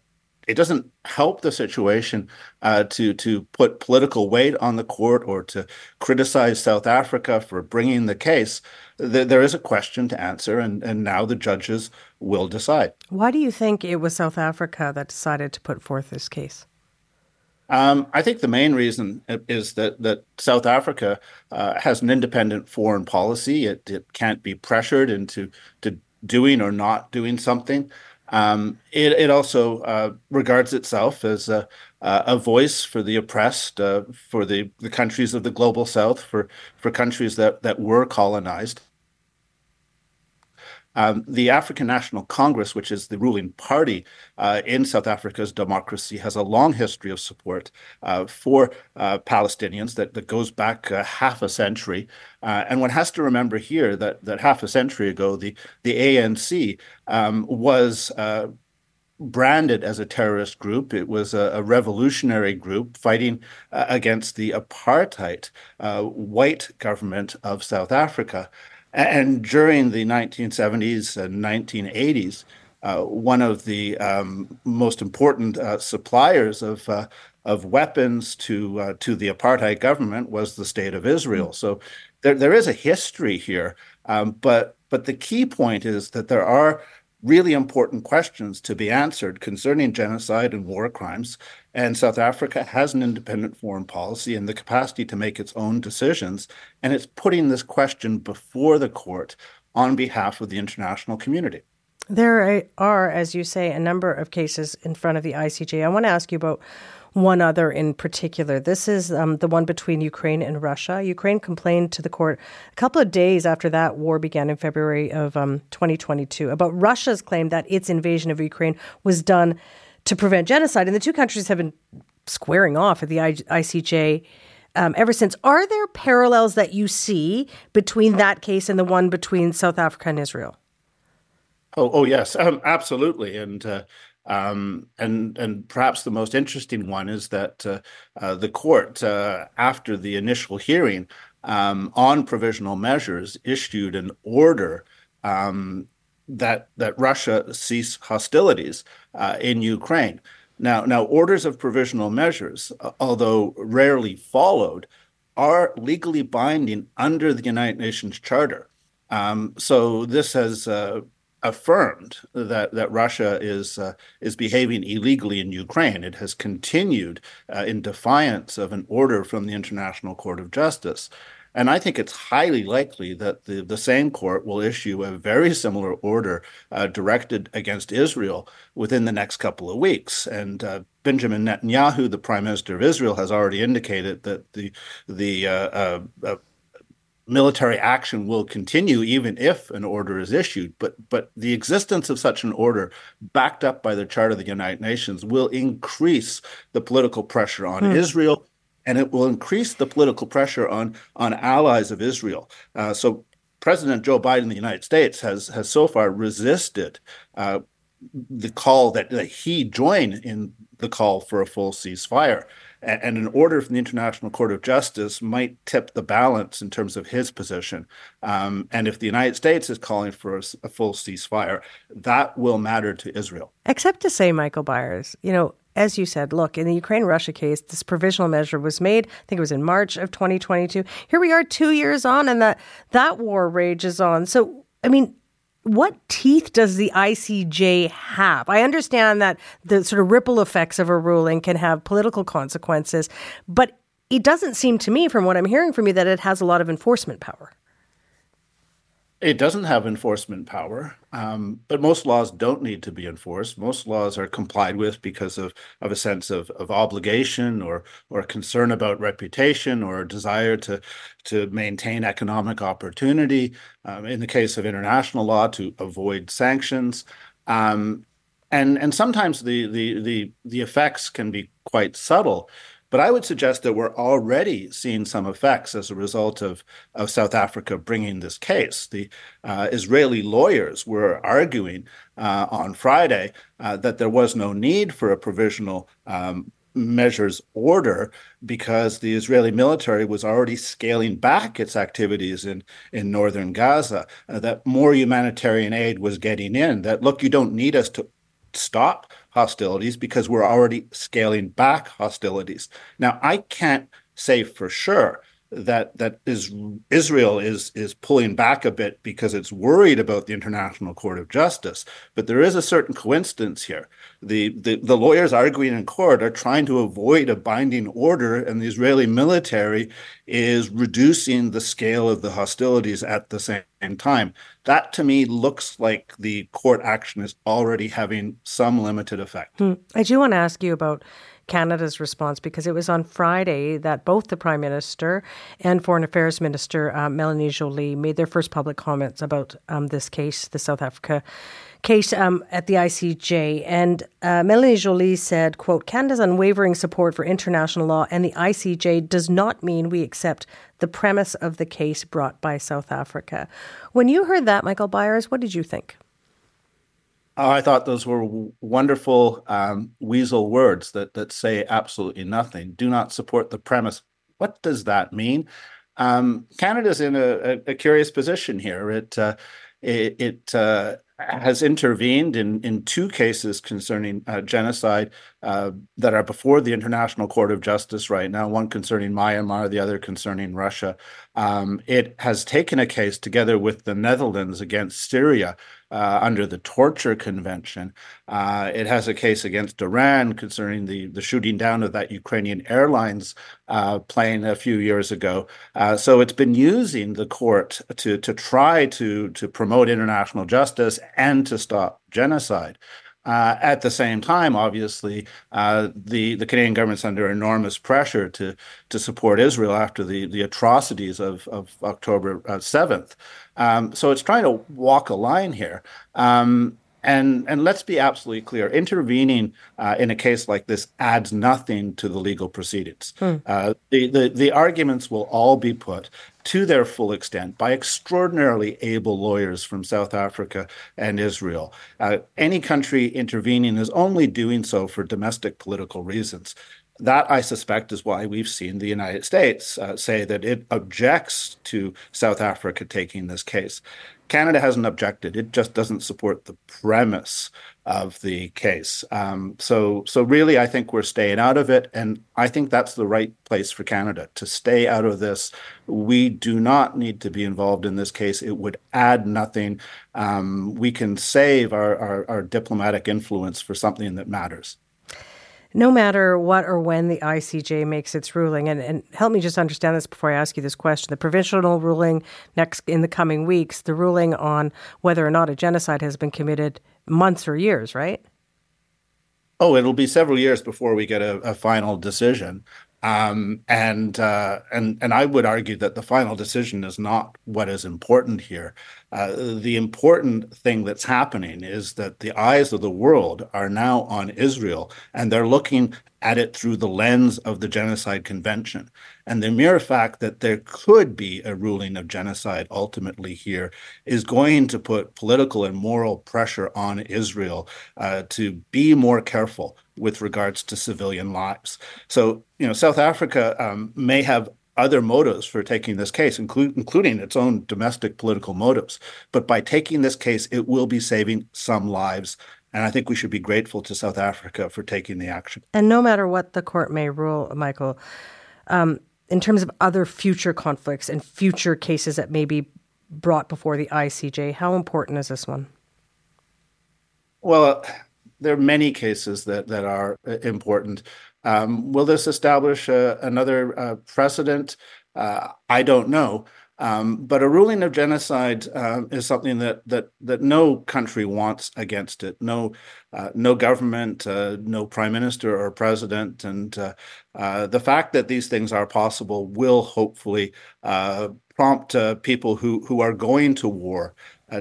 G: it doesn't help the situation uh, to to put political weight on the court or to criticize South Africa for bringing the case. Th- there is a question to answer, and and now the judges will decide.
B: Why do you think it was South Africa that decided to put forth this case?
G: Um, I think the main reason is that that South Africa uh, has an independent foreign policy. It it can't be pressured into to doing or not doing something. Um, it, it also uh, regards itself as a, a voice for the oppressed, uh, for the, the countries of the global south, for, for countries that, that were colonized. Um, the African National Congress, which is the ruling party uh, in South Africa's democracy, has a long history of support uh, for uh, Palestinians that, that goes back uh, half a century. Uh, and one has to remember here that, that half a century ago, the, the ANC um, was uh, branded as a terrorist group. It was a, a revolutionary group fighting uh, against the apartheid uh, white government of South Africa. And during the 1970s and 1980s, uh, one of the um, most important uh, suppliers of uh, of weapons to uh, to the apartheid government was the state of Israel. Mm. So there there is a history here, um, but but the key point is that there are really important questions to be answered concerning genocide and war crimes. And South Africa has an independent foreign policy and the capacity to make its own decisions. And it's putting this question before the court on behalf of the international community.
B: There are, as you say, a number of cases in front of the ICJ. I want to ask you about one other in particular. This is um, the one between Ukraine and Russia. Ukraine complained to the court a couple of days after that war began in February of um, 2022 about Russia's claim that its invasion of Ukraine was done to prevent genocide. And the two countries have been squaring off at the ICJ. Um, ever since. Are there parallels that you see between that case and the one between South Africa and Israel?
G: Oh, oh yes, um, absolutely. And uh, um, and and perhaps the most interesting one is that uh, uh, the court, uh, after the initial hearing um, on provisional measures, issued an order um, that that Russia cease hostilities uh, in Ukraine. Now, now orders of provisional measures, uh, although rarely followed, are legally binding under the United Nations Charter. Um, so this has uh, affirmed that that Russia is uh, is behaving illegally in Ukraine. It has continued uh, in defiance of an order from the International Court of Justice. And I think it's highly likely that the, the same court will issue a very similar order uh, directed against Israel within the next couple of weeks. And uh, Benjamin Netanyahu, the prime minister of Israel, has already indicated that the the uh, uh, uh military action will continue even if an order is issued but but the existence of such an order backed up by the charter of the united nations will increase the political pressure on hmm. israel and it will increase the political pressure on on allies of israel uh, so president joe biden of the united states has has so far resisted uh, the call that, that he join in the call for a full ceasefire and an order from the International Court of Justice might tip the balance in terms of his position. Um, and if the United States is calling for a, a, full ceasefire, that will matter to Israel.
B: Except to say, Michael Byers, you know, as you said, look, in the Ukraine Russia case, this provisional measure was made. I think it was in March of 2022. Here we are two years on, and that, that war rages on. So, I mean, what teeth does the ICJ have? I understand that the sort of ripple effects of a ruling can have political consequences, but it doesn't seem to me, from what I'm hearing from you, that it has a lot of enforcement power.
G: It doesn't have enforcement power, um, but most laws don't need to be enforced. Most laws are complied with because of, of a sense of, of obligation or or concern about reputation or a desire to to maintain economic opportunity. Um, in the case of international law, to avoid sanctions. Um, and and sometimes the, the the the effects can be quite subtle. But I would suggest that we're already seeing some effects as a result of, of South Africa bringing this case. The uh, Israeli lawyers were arguing uh, on Friday uh, that there was no need for a provisional um, measures order because the Israeli military was already scaling back its activities in, in northern Gaza, uh, that more humanitarian aid was getting in, that look, you don't need us to stop hostilities because we're already scaling back hostilities. Now, I can't say for sure that that is Israel is is pulling back a bit because it's worried about the International Court of Justice. But there is a certain coincidence here. The, the the lawyers arguing in court are trying to avoid a binding order, and the Israeli military is reducing the scale of the hostilities at the same time. That to me looks like the court action is already having some limited effect.
B: Hmm. I do want to ask you about Canada's response because it was on Friday that both the Prime Minister and Foreign Affairs Minister uh, Melanie Joly made their first public comments about um, this case, the South Africa case um, at the ICJ. And uh, Melanie Joly said, quote, Canada's unwavering support for international law and the ICJ does not mean we accept the premise of the case brought by South Africa. When you heard that, Michael Byers, what did you think?
G: Oh, I thought those were wonderful um, weasel words that that say absolutely nothing. Do not support the premise. What does that mean? Um, Canada's in a, a, curious position here. It uh, it, it uh, has intervened in, in two cases concerning uh, genocide that are before the International Court of Justice right now, one concerning Myanmar, the other concerning Russia. Um, it has taken a case together with the Netherlands against Syria uh, under the Torture Convention. Uh, it has a case against Iran concerning the, the shooting down of that Ukrainian Airlines uh, plane a few years ago. Uh, so it's been using the court to, to try to, to promote international justice and to stop genocide. Uh, at the same time, obviously, uh, the the Canadian government's under enormous pressure to support Israel after the the atrocities of October uh, seventh. Um, so it's trying to walk a line here. And and let's be absolutely clear: intervening uh, in a case like this adds nothing to the legal proceedings. Hmm. Uh, the, the the arguments will all be put to their full extent by extraordinarily able lawyers from South Africa and Israel. Uh, any country intervening is only doing so for domestic political reasons. That, I suspect, is why we've seen the United States uh, say that it objects to South Africa taking this case. Canada hasn't objected. It just doesn't support the premise of the case. Um, so, so really, I think we're staying out of it, and I think that's the right place for Canada to stay out of this. We do not need to be involved in this case. It would add nothing. Um, we can save our, our, our diplomatic influence for something that matters
B: no matter what or when the ICJ makes its ruling, and, and help me just understand this before I ask you this question the provisional ruling next in the coming weeks, the ruling on whether or not a genocide has been committed months or years, right?
G: Oh, it'll be several years before we get a, a final decision. Um, and uh, and and I would argue that the final decision is not what is important here. Uh, the important thing that's happening is that the eyes of the world are now on Israel, and they're looking at it through the lens of the Genocide Convention. And the mere fact that there could be a ruling of genocide ultimately here is going to put political and moral pressure on Israel uh, to be more careful with regards to civilian lives. So, you know, South Africa um, may have other motives for taking this case, include, including its own domestic political motives. But by taking this case, it will be saving some lives. And I think we should be grateful to South Africa for taking the action.
B: And no matter what the court may rule, Michael, um, in terms of other future conflicts and future cases that may be brought before the ICJ, how important is this one?
G: Well, there are many cases that that are uh, important. Um, will this establish uh, another uh, precedent? Uh, I don't know. Um, but a ruling of genocide uh, is something that that that no country wants against it. No, uh, no government, no prime minister or president, and the fact that these things are possible will hopefully prompt people who who are going to war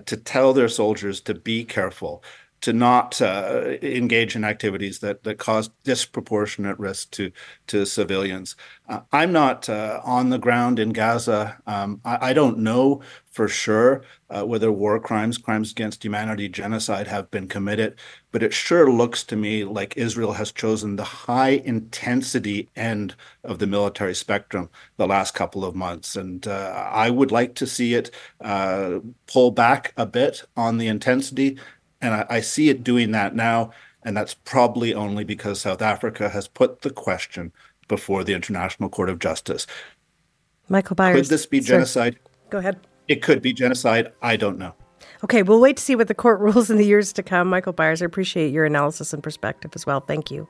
G: to tell their soldiers to be careful, to not uh, engage in activities that, that cause disproportionate risk to to civilians. Uh, I'm not uh, on the ground in Gaza. Um, I, I, don't know for sure uh, whether war crimes, crimes against humanity, genocide have been committed, but it sure looks to me like Israel has chosen the high intensity end of the military spectrum the last couple of months, and uh, I would like to see it uh, pull back a bit on the intensity and I, I see it doing that now. And that's probably only because South Africa has put the question before the International Court of Justice.
B: Michael Byers.
G: Could this be genocide?
B: Go ahead.
G: It could be genocide. I don't know.
B: Okay, we'll wait to see what the court [laughs] rules in the years to come. Michael Byers, I appreciate your analysis and perspective as well. Thank you.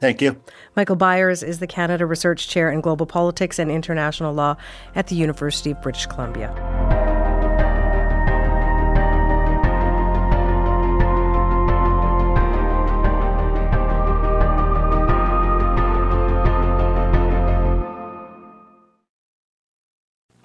G: Thank you.
B: Michael Byers is the Canada Research Chair in Global Politics and International Law at the University of British Columbia.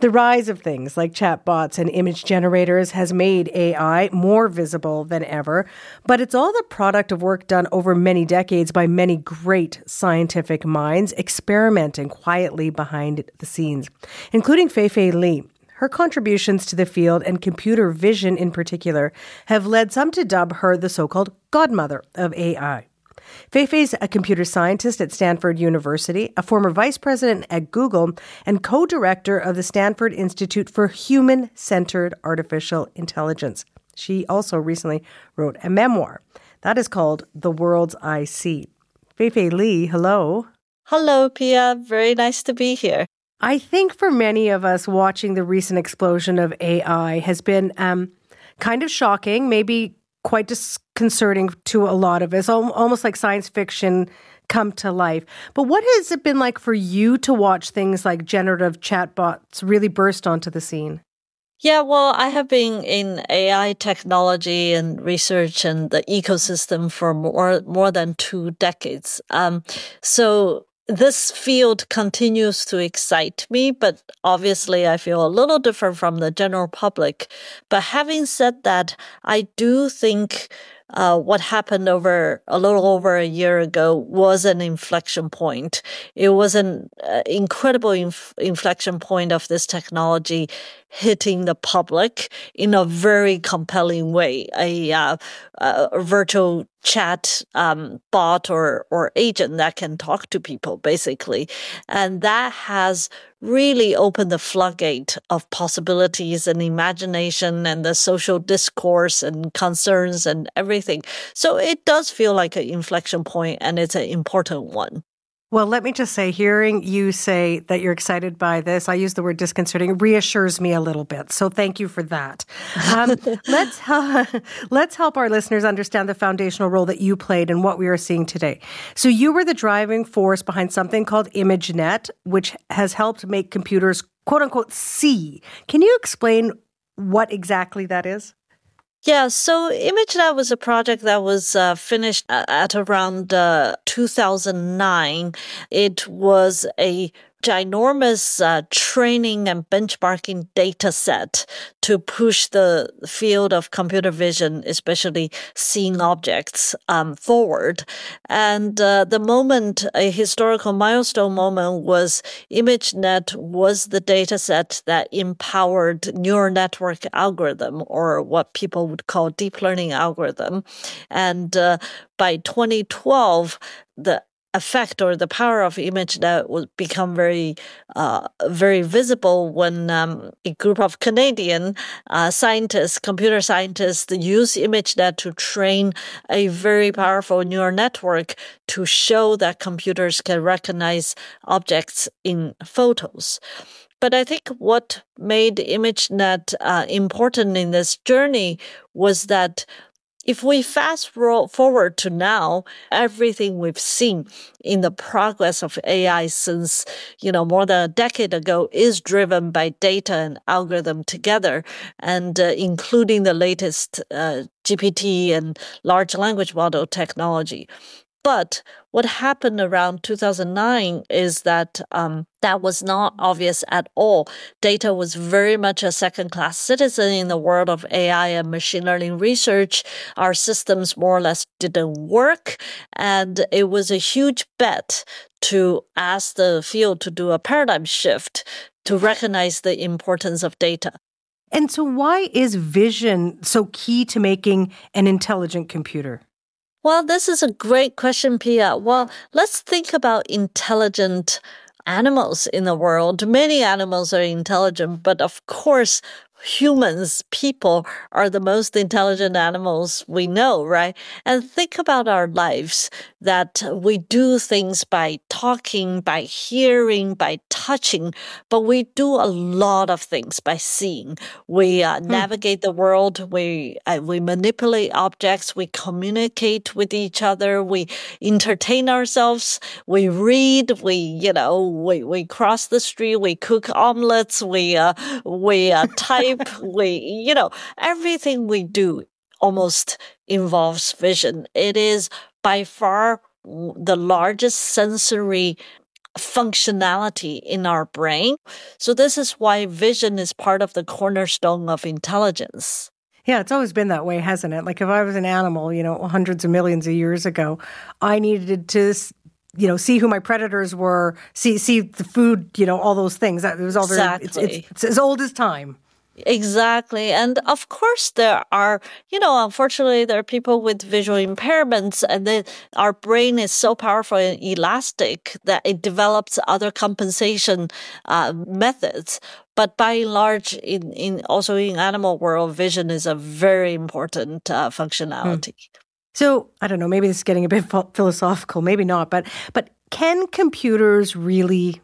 B: The rise of things like chatbots and image generators has made AI more visible than ever, but it's all the product of work done over many decades by many great scientific minds experimenting quietly behind the scenes, including Fei-Fei Li. Her contributions to the field and computer vision in particular have led some to dub her the so called godmother of AI. Fei-Fei's a computer scientist at Stanford University, a former vice president at Google, and co director of the Stanford Institute for Human Centered Artificial Intelligence. She also recently wrote a memoir that is called The Worlds I See. Fei-Fei Li, hello.
H: Hello, Piya. Very nice to be here.
B: I think for many of us, watching the recent explosion of AI has been um, kind of shocking, maybe quite disconcerting to a lot of us, almost like science fiction come to life. But what has it been like for you to watch things like generative chatbots really burst onto the scene?
H: Yeah, well, I have been in AI technology and research and the ecosystem for more more than two decades. Um, so this field continues to excite me, but obviously I feel a little different from the general public. But having said that, I do think uh, what happened over a little over a year ago was an inflection point. It was an uh, incredible inf- inflection point of this technology hitting the public in a very compelling way. A, uh, a virtual chat um, bot or or agent that can talk to people basically, and that has really opened the floodgate of possibilities and imagination and the social discourse and concerns and everything. So it does feel like an inflection point, and it's an important one.
B: Well, let me just say, hearing you say that you're excited by this, I use the word disconcerting, reassures me a little bit. So thank you for that. Um, [laughs] let's, uh, [laughs] let's help our listeners understand the foundational role that you played in what we are seeing today. So you were the driving force behind something called ImageNet, which has helped make computers quote unquote see. Can you explain what exactly that is?
H: Yeah, so ImageNet was a project that was uh, finished at around uh, 2009. It was a ginormous uh, training and benchmarking data set to push the field of computer vision, especially seeing objects, um, forward. And uh, the moment, a historical milestone moment was ImageNet was the data set that empowered neural network algorithm or what people would call deep learning algorithm. And uh, by 2012, the effect or the power of ImageNet would become very, uh, very visible when um, a group of Canadian uh, scientists, computer scientists, use ImageNet to train a very powerful neural network to show that computers can recognize objects in photos. But I think what made ImageNet uh, important in this journey was that if we fast forward to now, everything we've seen in the progress of AI since, you know, more than a decade ago is driven by data and algorithm together and uh, including the latest uh, GPT and large language model technology. But what happened around 2009 is that um, that was not obvious at all. Data was very much a second class citizen in the world of AI and machine learning research. Our systems more or less didn't work. And it was a huge bet to ask the field to do a paradigm shift to recognize the importance of data.
B: And so, why is vision so key to making an intelligent computer?
H: Well, this is a great question, Piya. Well, let's think about intelligent animals in the world. Many animals are intelligent, but of course, humans, people are the most intelligent animals we know, right? And think about our lives that we do things by talking, by hearing, by touching, but we do a lot of things by seeing. We uh, hmm. navigate the world. We, uh, we manipulate objects. We communicate with each other. We entertain ourselves. We read. We, you know, we, we cross the street. We cook omelets. We, uh, we, uh, type we, you know, everything we do almost involves vision. It is by far the largest sensory functionality in our brain. So this is why vision is part of the cornerstone of intelligence.
B: Yeah, it's always been that way, hasn't it? Like if I was an animal, you know, hundreds of millions of years ago, I needed to you know, see who my predators were, see see the food, you know, all those things. That it was all very exactly. it's, it's, it's as old as time.
H: Exactly. And of course, there are, you know, unfortunately, there are people with visual impairments, and then our brain is so powerful and elastic that it develops other compensation uh, methods. But by and large, in, in also in animal world, vision is a very important uh, functionality. Hmm.
B: So I don't know. Maybe this is getting a bit philosophical. Maybe not. But but can computers really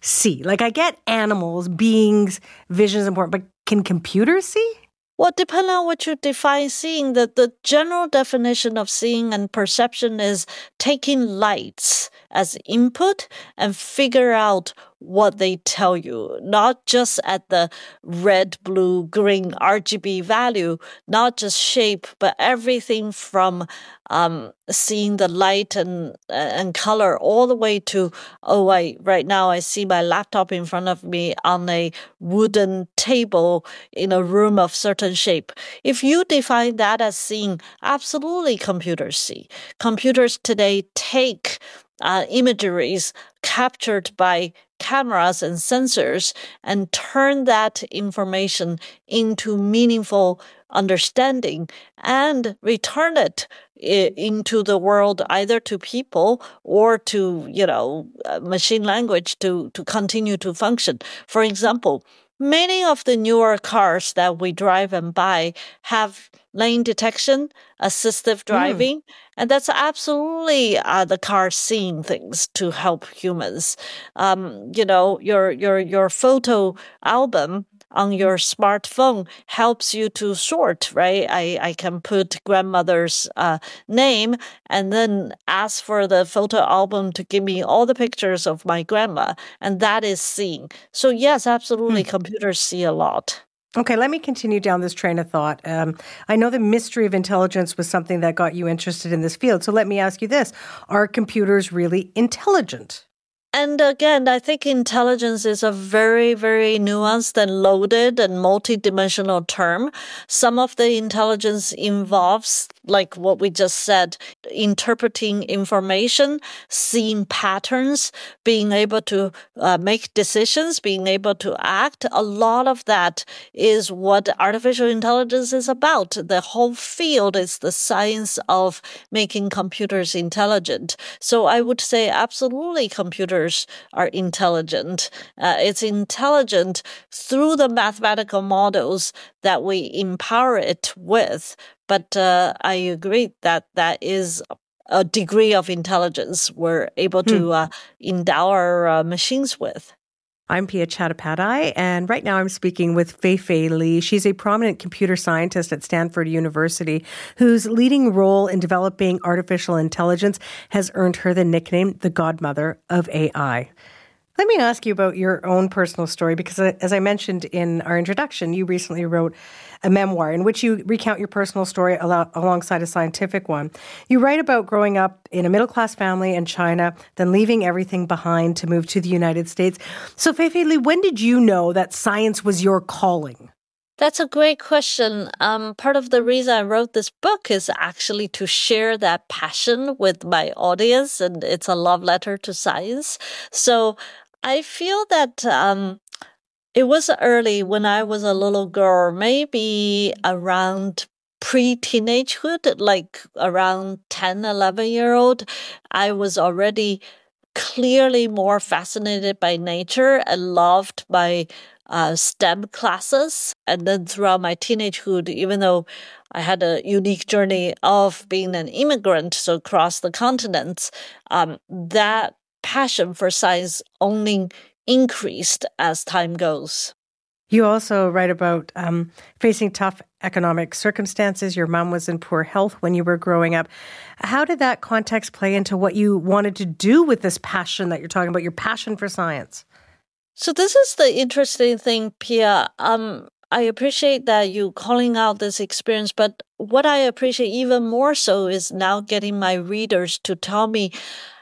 B: see? Like I get animals, beings, vision is important, but can computers see?
H: Well, depending on what you define seeing, the, the general definition of seeing and perception is taking lights as input and figure out what they tell you, not just at the red, blue, green RGB value, not just shape, but everything from um, seeing the light and and color all the way to oh, I right now I see my laptop in front of me on a wooden table in a room of certain shape. If you define that as seeing, absolutely computers see. Computers today take uh, imageries captured by cameras and sensors and turn that information into meaningful understanding and return it into the world either to people or to you know uh, machine language to to continue to function for example many of the newer cars that we drive and buy have lane detection, assistive hmm. driving, mm. and that's absolutely uh, the car seeing things to help humans. Um, you know, your your your photo album on your smartphone helps you to sort, right? I, I can put grandmother's uh, name and then ask for the photo album to give me all the pictures of my grandma. And that is seeing. So, yes, absolutely, hmm. computers see a lot.
B: Okay, let me continue down this train of thought. Um, I know the mystery of intelligence was something that got you interested in this field. So let me ask you this Are computers really intelligent?
H: And again, I think intelligence is a very, very nuanced and loaded and multidimensional term. Some of the intelligence involves, like what we just said, interpreting information, seeing patterns, being able to uh, make decisions, being able to act. A lot of that is what artificial intelligence is about. The whole field is the science of making computers intelligent. So I would say absolutely computers computers are intelligent. Uh, it's intelligent through the mathematical models that we empower it with. But uh, I agree that that is a degree of intelligence we're able to hmm. uh, endow our uh, machines with.
B: I'm Piya Chattopadhyay, and right now I'm speaking with Fei Fei Li. She's a prominent computer scientist at Stanford University whose leading role in developing artificial intelligence has earned her the nickname the godmother of AI. Let me ask you about your own personal story because, uh, as I mentioned in our introduction, you recently wrote a memoir in which you recount your personal story alongside a scientific one. You write about growing up in a middle class family in China, then leaving everything behind to move to the United States. So, Fei Li, when did you know that science was your calling?
H: That's a great question. Um, part of the reason I wrote this book is actually to share that passion with my audience, and it's a love letter to science. So I feel that um, it was early when I was a little girl, maybe around pre-teenagehood, like around 10, 11 year old. I was already clearly more fascinated by nature and loved by uh, STEM classes. And then throughout my teenagehood, even though I had a unique journey of being an immigrant, so across the continents, um, that passion for science only increased as time goes.
B: You also write about um, facing tough economic circumstances. Your mom was in poor health when you were growing up. How did that context play into what you wanted to do with this passion that you're talking about, your passion for science?
H: So, this is the interesting thing, Piya. Um, I appreciate that you calling out this experience, but what I appreciate even more so is now getting my readers to tell me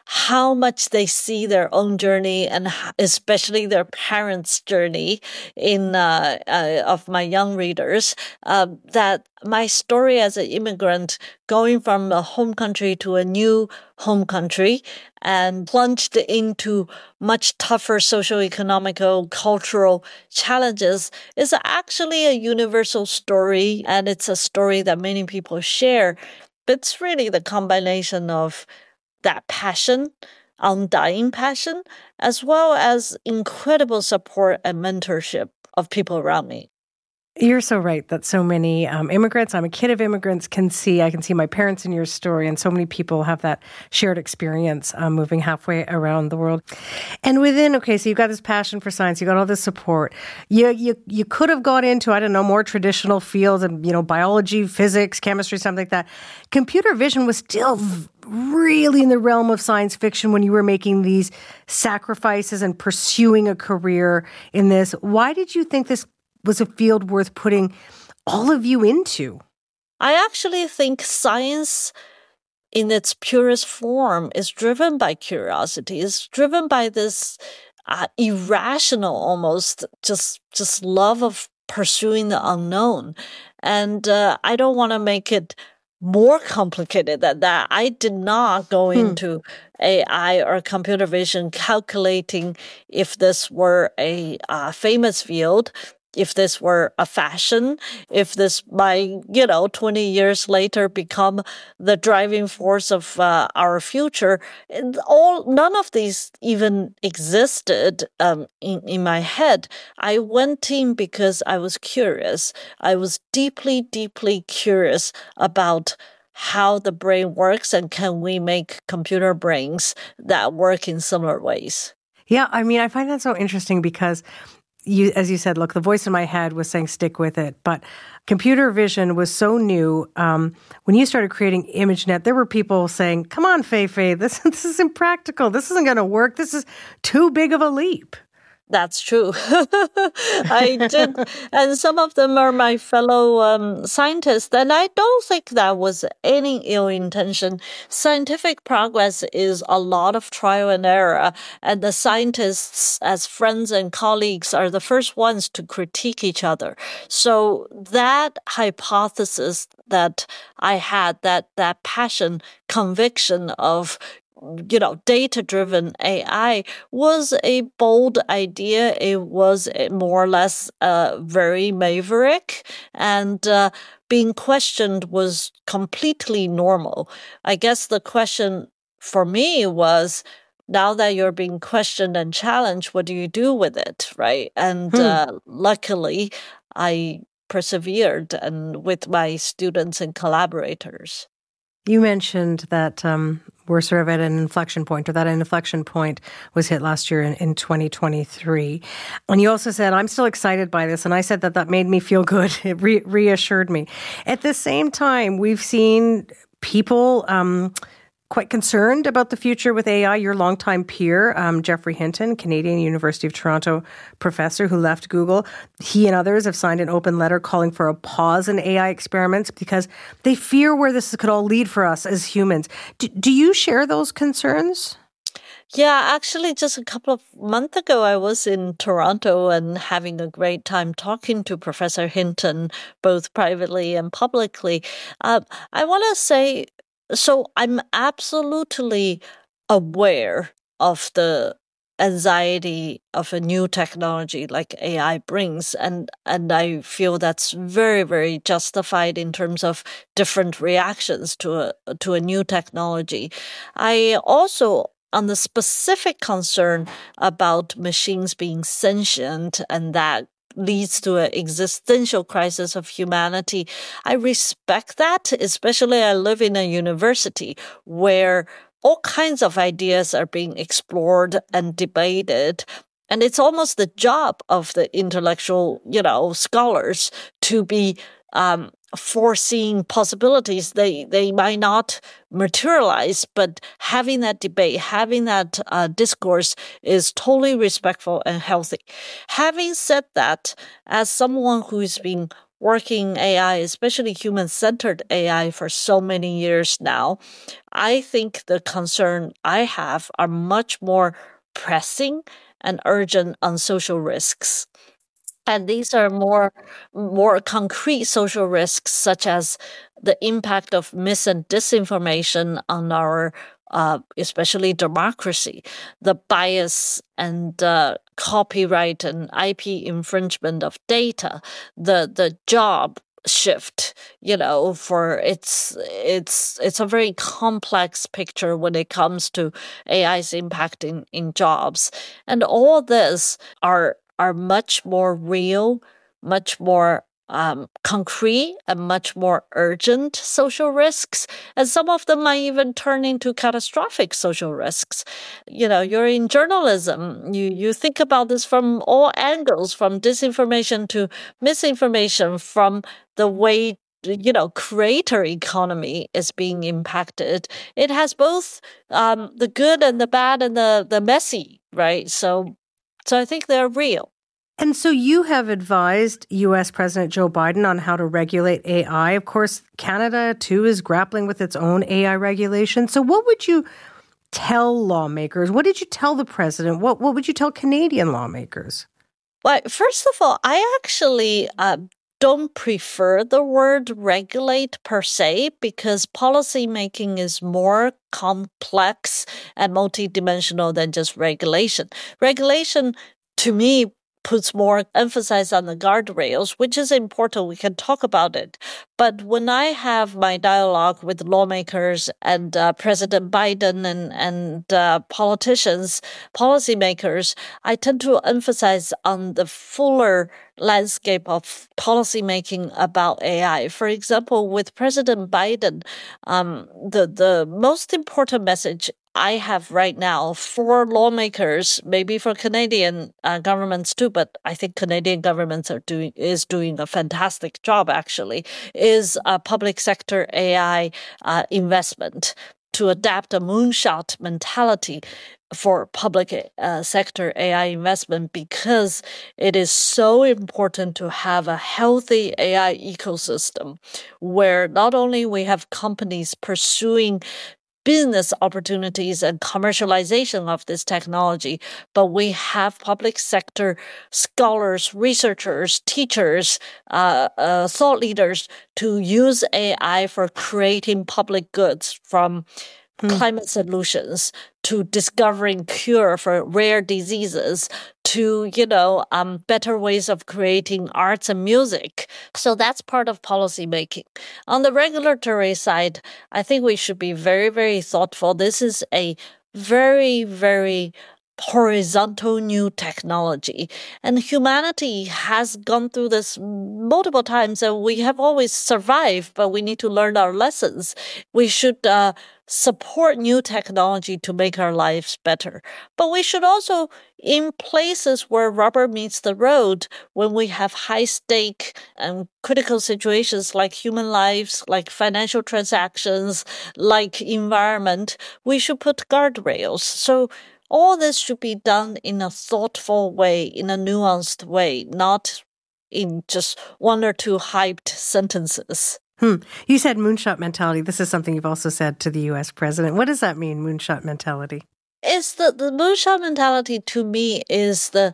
H: how much they see their own journey and especially their parents' journey in uh, uh, of my young readers. Uh, that my story as an immigrant going from a home country to a new home country and plunged into much tougher socio-economical cultural challenges is actually a universal story and it's a story that many people share but it's really the combination of that passion, undying passion, as well as incredible support and mentorship of people around me.
B: You're so right that so many um, immigrants, I'm a kid of immigrants, can see, I can see my parents in your story, and so many people have that shared experience um, moving halfway around the world. And within, okay, so you've got this passion for science, you got all this support. You, you, you could have gone into, I don't know, more traditional fields and, you know, biology, physics, chemistry, something like that. Computer vision was still really in the realm of science fiction when you were making these sacrifices and pursuing a career in this. Why did you think this was a field worth putting all of you into?
H: I actually think science in its purest form is driven by curiosity, is driven by this uh, irrational almost just just love of pursuing the unknown. And uh, I don't want to make it more complicated than that. I did not go hmm. into AI or computer vision calculating if this were a uh, famous field if this were a fashion, if this might, you know, 20 years later become the driving force of uh, our future. all, none of these even existed um, in, in my head. I went in because I was curious. I was deeply, deeply curious about how the brain works and can we make computer brains that work in similar ways.
B: Yeah, I mean, I find that so interesting because you, as you said, look, the voice in my head was saying stick with it, but computer vision was so new. Um, when you started creating ImageNet, there were people saying, "Come on, Fei Fei, this this is impractical. This isn't going to work. This is too big of a leap."
H: That's true. [laughs] I did. [laughs] And some of them are my fellow um, scientists. And I don't think that was any ill intention. Scientific progress is a lot of trial and error. And the scientists, as friends and colleagues, are the first ones to critique each other. So that hypothesis that I had, that, that passion, conviction of you know, data driven AI was a bold idea. It was more or less uh, very maverick and uh, being questioned was completely normal. I guess the question for me was, now that you're being questioned and challenged, what do you do with it? Right. And hmm. uh, luckily, I persevered and with my students and collaborators.
B: You mentioned that um, we're sort of at an inflection point, or that an inflection point was hit last year in, in 2023. And you also said, I'm still excited by this. And I said that that made me feel good. [laughs] It re- reassured me. At the same time, we've seen people, um, quite concerned about the future with AI. Your longtime peer, um, Geoffrey Hinton, Canadian University of Toronto professor who left Google, he and others have signed an open letter calling for a pause in AI experiments because they fear where this could all lead for us as humans. do, do you share those concerns?
H: Yeah, actually, just a couple of months ago, I was in Toronto and having a great time talking to Professor Hinton, both privately and publicly. Uh, I want to say so I'm absolutely aware of the anxiety of a new technology like AI brings and and I feel that's very very justified in terms of different reactions to a to a new technology. I also on the specific concern about machines being sentient and that leads to an existential crisis of humanity. I respect that, especially I live in a university where all kinds of ideas are being explored and debated. And it's almost the job of the intellectual, you know, scholars to be um, foreseeing possibilities they they might not materialize but having that debate having that uh, discourse is totally respectful and healthy. Having said that as someone who's been working ai especially human centered ai for so many years now i think the concern i have are much more pressing and urgent on social risks and these are more, more concrete social risks, such as the impact of mis and disinformation on our, uh, especially democracy, the bias and uh, copyright and IP infringement of data, the the job shift you know for it's it's it's a very complex picture when it comes to ai's impact in, in jobs. And all this are are much more real, much more um, concrete and much more urgent social risks. And some of them might even turn into catastrophic social risks. You know, you're in journalism. You, you think about this from all angles, from disinformation to misinformation, from the way you know creator economy is being impacted it has both um, the good and the bad and the the messy right so so I think they're real.
B: And so you have advised US President Joe Biden on how to regulate AI. Of course, Canada too is grappling with its own AI regulation. So what would you tell lawmakers? What did you tell the president? What what would you tell Canadian lawmakers?
H: Well, first of all, I actually uh, don't prefer the word regulate per se because policymaking is more complex and multidimensional than just regulation. Regulation to me puts more emphasis on the guardrails, which is important. We can talk about it. But when I have my dialogue with lawmakers and uh, President Biden and, and uh, politicians, policymakers, I tend to emphasize on the fuller landscape of policymaking about AI. For example, with President Biden, um, the, the most important message I have right now four lawmakers, maybe for Canadian uh, governments too, but I think Canadian governments are doing is doing a fantastic job. Actually, is a public sector AI uh, investment to adapt a moonshot mentality for public uh, sector AI investment because it is so important to have a healthy AI ecosystem where not only we have companies pursuing business opportunities and commercialization of this technology, but we have public sector scholars, researchers, teachers, uh, uh, thought leaders to use AI for creating public goods from hmm. climate solutions to discovering cure for rare diseases to you know um, better ways of creating arts and music so that's part of policy making on the regulatory side i think we should be very very thoughtful this is a very very horizontal new technology. And humanity has gone through this multiple times and we have always survived, but we need to learn our lessons. We should uh, support new technology to make our lives better. But we should also, in places where rubber meets the road, when we have high stake and critical situations like human lives, like financial transactions, like environment, we should put guardrails. So all this should be done in a thoughtful way, in a nuanced way, not in just one or two hyped sentences.
B: Hmm. You said moonshot mentality. This is something you've also said to the US president. What does that mean, moonshot mentality?
H: It's the, the moonshot mentality to me is the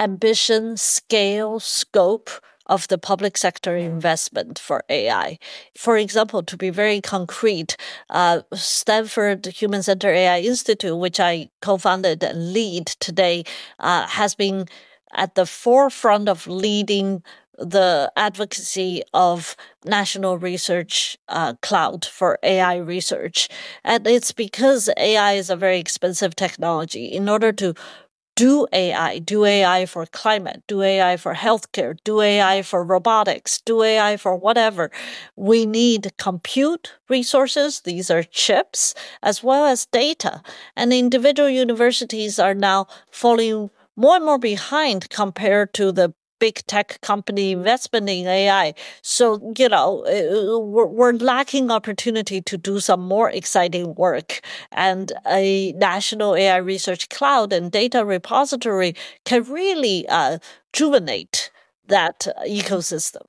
H: ambition, scale, scope of the public sector investment for AI. For example, to be very concrete, uh, Stanford Human Center AI Institute, which I co-founded and lead today, uh, has been at the forefront of leading the advocacy of national research uh, cloud for AI research. And it's because AI is a very expensive technology. In order to do AI, do AI for climate, do AI for healthcare, do AI for robotics, do AI for whatever. We need compute resources. These are chips as well as data. And individual universities are now falling more and more behind compared to the big tech company investment in AI. So, you know, uh, we're, we're, lacking opportunity to do some more exciting work. And a national AI research cloud and data repository can really uh, juvenate that ecosystem.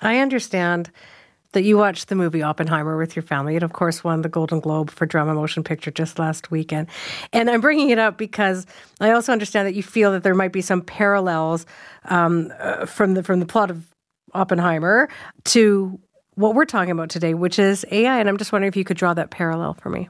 B: I understand that you watched the movie Oppenheimer with your family. It, of course, won the Golden Globe for Drama Motion Picture just last weekend. And I'm bringing it up because I also understand that you feel that there might be some parallels um, uh, from the from the plot of Oppenheimer to what we're talking about today, which is AI. And I'm just wondering if you could draw that parallel for me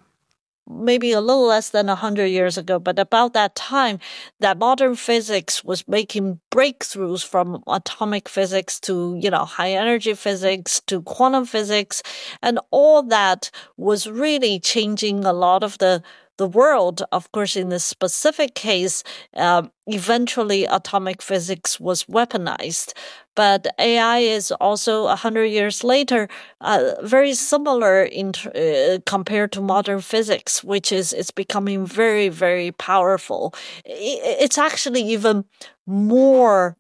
H: maybe a little less than 100 years ago, but about that time, that modern physics was making breakthroughs from atomic physics to, you know, high energy physics to quantum physics. And all that was really changing a lot of the the world. Of course, in this specific case, uh, eventually atomic physics was weaponized. But AI is also a hundred years later, uh, very similar in uh, compared to modern physics, which is it's becoming very, very powerful. It's actually even more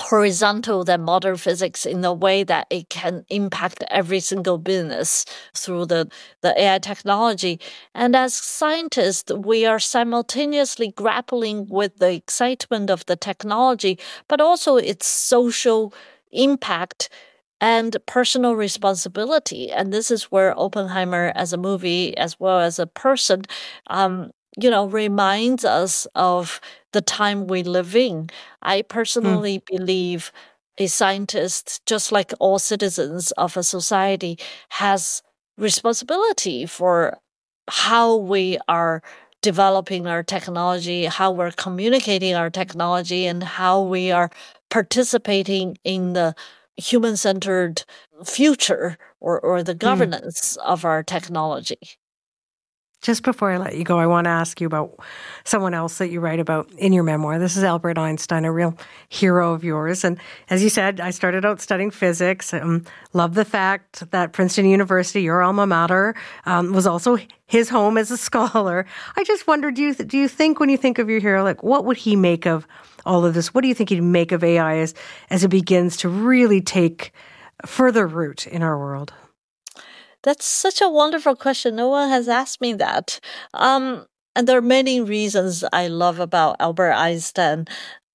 H: horizontal than modern physics in the way that it can impact every single business through the, the AI technology. And as scientists, we are simultaneously grappling with the excitement of the technology, but also its social impact and personal responsibility. And this is where Oppenheimer, as a movie, as well as a person, um, you know, reminds us of the time we live in. I hmm. personally mm. believe a scientist, just like all citizens of a society, has responsibility for how we are developing our technology, how we're communicating our technology, and how we are participating in the human centered future or, or the hmm. governance mm. of our technology.
B: Just before I let you go, I want to ask you about someone else that you write about in your memoir. This is Albert Einstein, a real hero of yours. And as you said, I started out studying physics. Um, love the fact that Princeton University, your alma mater, um, was also his home as a [laughs] scholar. I just wonder, do you do you think when you think of your hero, like what would he make of all of this? What do you think he'd make of AI as as it begins to really take further root in our world?
H: That's such a wonderful question. No one has asked me that. Um, and there are many reasons I love about Albert Einstein.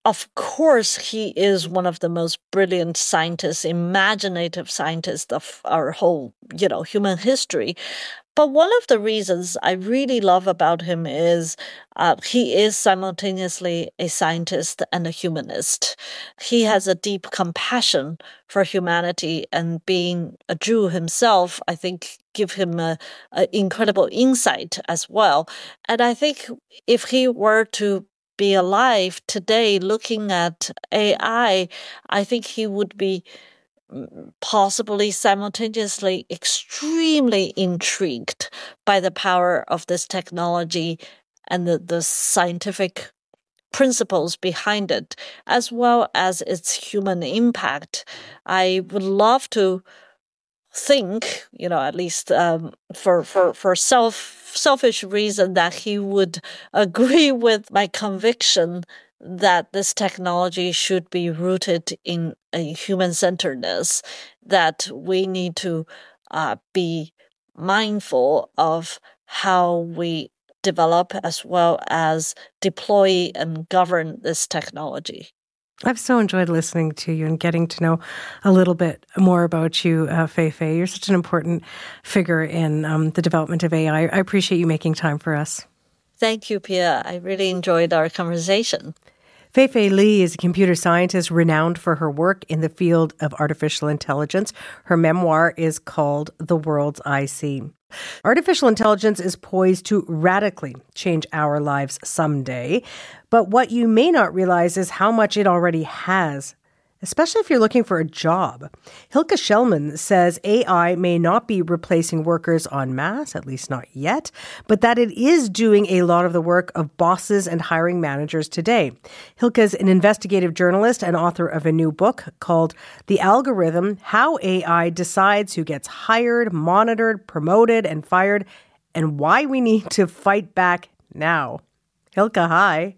H: Of course, he is one of the most brilliant scientists, imaginative scientists of our whole, you know, human history. But one of the reasons I really love about him is uh, he is simultaneously a scientist and a humanist. He has a deep compassion for humanity, and being a Jew himself, I think, give him a, a incredible insight as well. And I think if he were to be alive today, looking at AI, I think he would be possibly simultaneously extremely intrigued by the power of this technology and the, the scientific principles behind it, as well as its human impact. I would love to think, you know, at least um, for for for self selfish reason, that he would [laughs] agree with my conviction that this technology should be rooted in a human centeredness, that we need to uh, be mindful of how we develop as well as deploy and govern this technology.
B: I've so enjoyed listening to you and getting to know a little bit more about you, uh, Fei Fei. You're such an important figure in um, the development of AI. I appreciate you making time for us.
H: Thank you, Piya. I really enjoyed our conversation.
B: Fei Fei Li is a computer scientist renowned for her work in the field of artificial intelligence. Her memoir is called The Worlds I See. Artificial intelligence is poised to radically change our lives someday. But what you may not realize is how much it already has especially if you're looking for a job. Hilke Schellmann says AI may not be replacing workers en masse, at least not yet, but that it is doing a lot of the work of bosses and hiring managers today. Hilke is an investigative journalist and author of a new book called The Algorithm How AI Decides Who Gets Hired, Monitored, Promoted, and Fired, and Why We Need to Fight Back Now. Hilke, hi.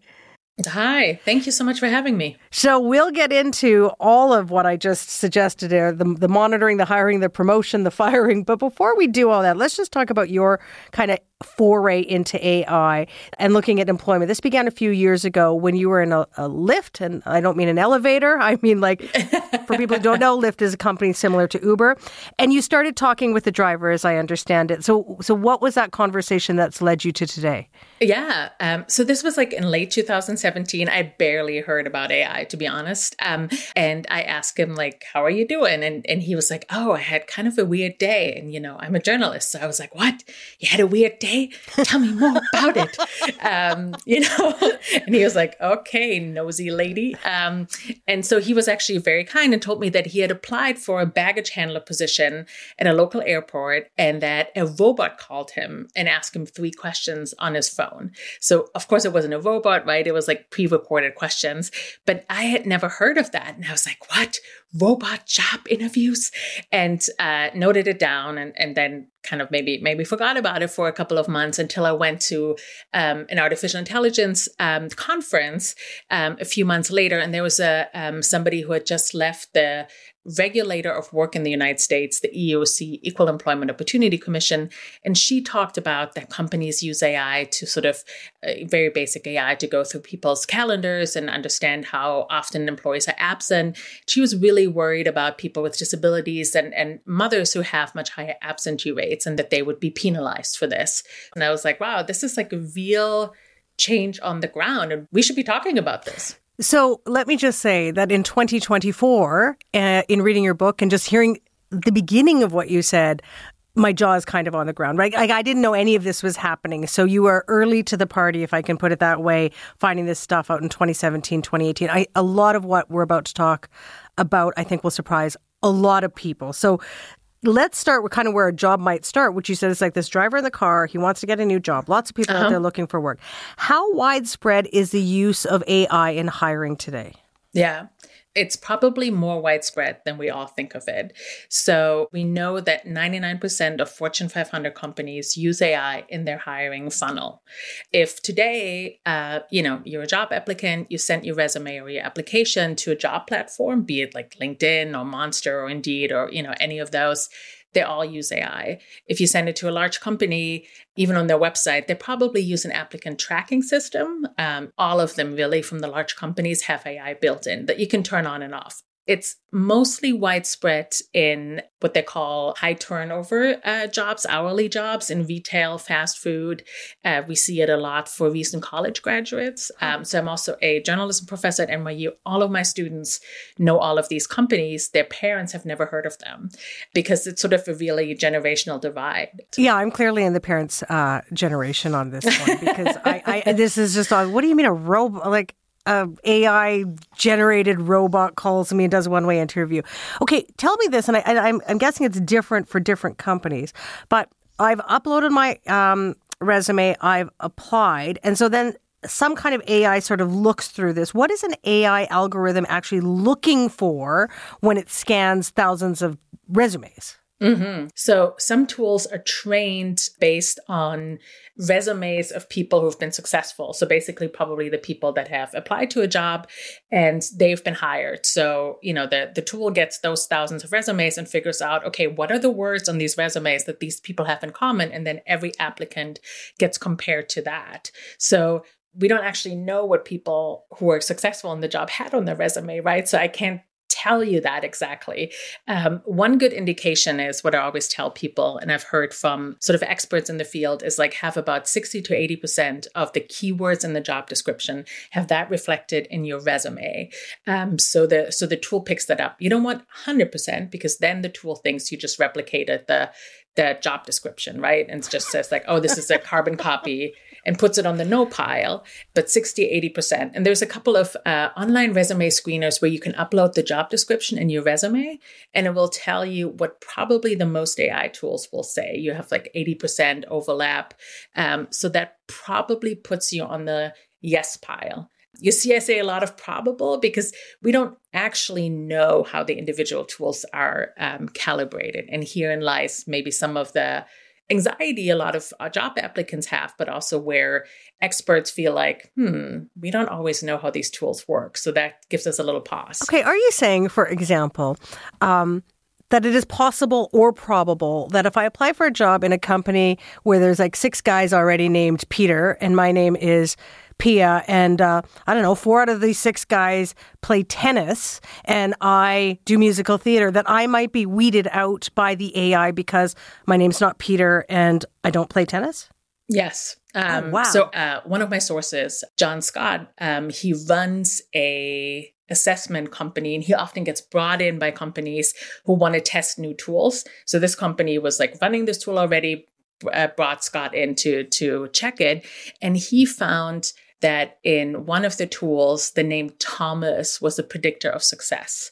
I: Hi, thank you so much for having me.
B: So we'll get into all of what I just suggested there the, the monitoring, the hiring, the promotion, the [laughs] firing. But before we do all that, let's just talk about your kind of foray into AI and looking at employment. This began a few years ago when you were in a, a Lyft, and I don't mean an elevator. I mean, like, [laughs] for people who don't know, Lyft is a company similar to Uber. And you started talking with the driver, as I understand it. So, so what was that conversation that's led you to today?
I: Yeah. Um, so this was like in late 2017. I barely heard about AI, to be honest. Um, and I asked him, like, how are you doing? And, and he was like, oh, I had kind of a weird day. And, you know, I'm a journalist. So I was like, what? You had a weird day? Okay, tell me more about it. [laughs] Um, you know, [laughs] and he was like, okay, nosy lady. Um, and so he was actually very kind and told me that he had applied for a baggage handler position at a local airport and that a robot called him and asked him three questions on his phone. So, of course, it wasn't a robot, right? It was like pre recorded questions, but I had never heard of that. And I was like, what? Robot job interviews and uh, noted it down and, and then kind of maybe maybe forgot about it for a couple of months until I went to um, an artificial intelligence um, conference um, a few months later, and there was a um, somebody who had just left the regulator of work in the United States, the EEOC, Equal Employment Opportunity Commission, and she talked about that companies use AI to sort of uh, very basic AI to go through people's calendars and understand how often employees are absent. She was really worried about people with disabilities and, and mothers who have much higher absentee rates and that they would be penalized for this. And I was like, wow, this is like a real change on the ground and we should be talking about this.
B: So let me just say that in 2024, uh, in reading your book and just hearing the beginning of what you said, my jaw is kind of on the ground, right? Like I didn't know any of this was happening. So you were early to the party, if I can put it that way, finding this stuff out in 2017, 2018. I, a lot of what we're about to talk about, I think, will surprise a lot of people. So let's start with kind of where a job might start, which you said is like this driver in the car, he wants to get a new job. Lots of people uh-huh. out there looking for work. How widespread is the use of AI in hiring today?
I: Yeah it's probably more widespread than we all think of it. So we know that 99% of Fortune 500 companies use AI in their hiring funnel. If today, uh, you know, you're a job applicant, you sent your resume or your application to a job platform, be it like LinkedIn or Monster or Indeed or you know any of those they all use AI. If you send it to a large company, even on their website, they probably use an applicant tracking system. Um, all of them, really, from the large companies, have AI built in that you can turn on and off. It's mostly widespread in what they call high turnover uh, jobs, hourly jobs in retail, fast food. Uh, we see it a lot for recent college graduates. Um, so I'm also a journalism professor at NYU. All of my students know all of these companies. Their parents have never heard of them because it's sort of a really generational divide.
B: Yeah, I'm clearly in the parents' uh, generation on this one because I, I, [laughs] this is just on. What do you mean a robot? Like a AI generated robot calls me and does a one way interview. Okay, tell me this, and I, am I'm guessing it's different for different companies, but I've uploaded my um, resume, I've applied, and so then some kind of AI sort of looks through this. What is an AI algorithm actually looking for when it scans thousands of resumes?
I: Mm-hmm. So some tools are trained based on resumes of people who've been successful. So basically, probably the people that have applied to a job and they've been hired. So, you know, the, the tool gets those thousands of resumes and figures out, okay, what are the words on these resumes that these people have in common? And then every applicant gets compared to that. So we don't actually know what people who are successful in the job had on their resume, right? So I can't tell you that exactly. Um, one good indication is what I always tell people, and I've heard from sort of experts in the field, is like have about 60 to 80% of the keywords in the job description, have that reflected in your resume. Um, so the so the tool picks that up. You don't want 100% because then the tool thinks you just replicated the the job description, right? And it just says like, oh, this is a carbon copy and puts it on the no pile, but 60, 80%. And there's a couple of uh, online resume screeners where you can upload the job description and your resume and it will tell you what probably the most AI tools will say. You have like 80% overlap. Um, so that probably puts you on the yes pile. You see, I say a lot of probable because we don't actually know how the individual tools are um, calibrated. And herein lies maybe some of the anxiety a lot of uh, job applicants have, but also where experts feel like, hmm, we don't always know how these tools work. So that gives us a little pause.
B: Okay. Are you saying, for example, um, that it is possible or probable that if I apply for a job in a company where there's like six guys already named Peter and my name is Piya, and uh, I don't know, four out of these six guys play tennis, and I do musical theater, that I might be weeded out by the AI because my name's not Peter and I don't play tennis?
I: Yes. Oh, um, oh, wow. So uh, one of my sources, John Scott, um, he runs a assessment company and he often gets brought in by companies who want to test new tools so this company was like running this tool already uh, brought scott in to to check it and he found that in one of the tools, the name Thomas was a predictor of success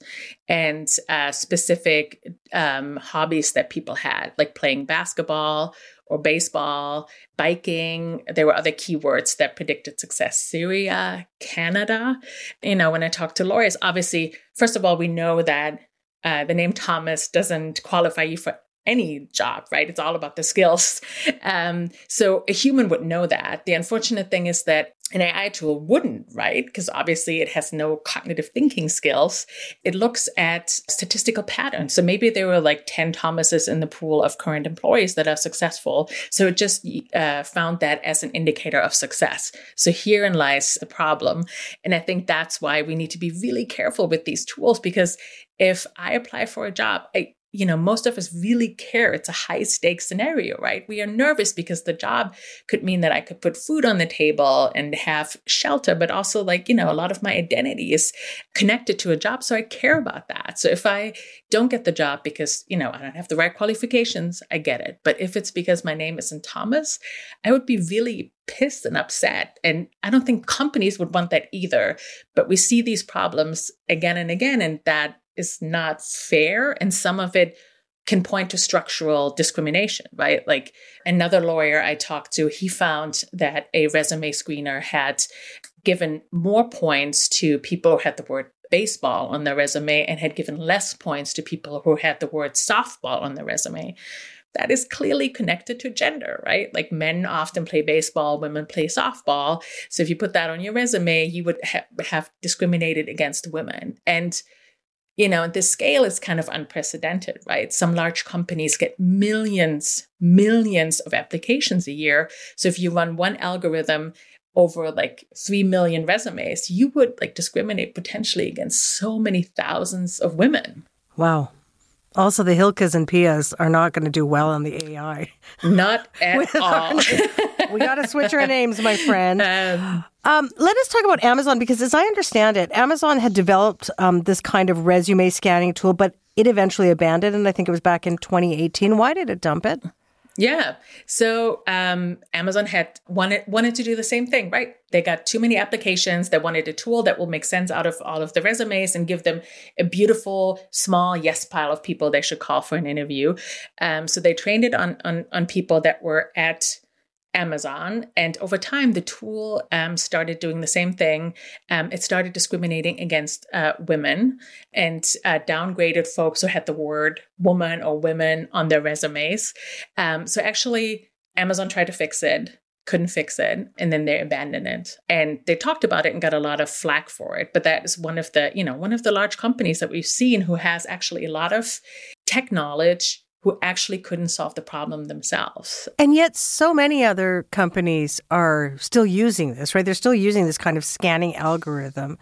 I: and uh, specific um, hobbies that people had, like playing basketball or baseball, biking. There were other keywords that predicted success Syria, Canada. You know, when I talk to lawyers, obviously, first of all, we know that uh, the name Thomas doesn't qualify you for any job, right? It's all about the skills. Um, so a human would know that. The unfortunate thing is that an AI tool wouldn't, right? Because obviously it has no cognitive thinking skills. It looks at statistical patterns. So maybe there were like 10 Thomases in the pool of current employees that are successful. So it just uh, found that as an indicator of success. So herein lies the problem. And I think that's why we need to be really careful with these tools because if I apply for a job, I, you know, most of us really care. It's a high stakes scenario, right? We are nervous because the job could mean that I could put food on the table and have shelter, but also like, you know, a lot of my identity is connected to a job. So I care about that. So if I don't get the job because, you know, I don't have the right qualifications, I get it. But if it's because my name isn't Thomas, I would be really pissed and upset. And I don't think companies would want that either. But we see these problems again and again, and that is not fair. And some of it can point to structural discrimination, right? Like another lawyer I talked to, he found that a resume screener had given more points to people who had the word baseball on their resume and had given less points to people who had the word softball on their resume. That is clearly connected to gender, right? Like men often play baseball, women play softball. So if you put that on your resume, you would ha- have discriminated against women. And you know, this scale is kind of unprecedented, right? Some large companies get millions, millions of applications a year. So if you run one algorithm over like 3 million resumes, you would like discriminate potentially against so many thousands of women.
B: Wow. Also, the Hilkes and Piyas are not going to do well on the AI.
I: Not [laughs] at all. [laughs]
B: we got to switch our names, my friend. [laughs] Um, um, let us talk about Amazon because, as I understand it, Amazon had developed um, this kind of resume scanning tool, but it eventually abandoned, and I think it was back in 2018. Why did it dump it?
I: Yeah. So um, Amazon had wanted wanted to do the same thing, right? They got too many applications. They wanted a tool that will make sense out of all of the resumes and give them a beautiful, small yes pile of people they should call for an interview. Um, so they trained it on on on people that were at Amazon. And over time, the tool um, started doing the same thing. Um, it started discriminating against uh, women and uh, downgraded folks who had the word woman or women on their resumes. Um, so actually, Amazon tried to fix it couldn't fix it and then they abandoned it and they talked about it and got a lot of flack for it but that is one of the you know one of the large companies that we've seen who has actually a lot of tech knowledge who actually couldn't solve the problem themselves.
B: And yet, so many other companies are still using this, right? They're still using this kind of scanning algorithm.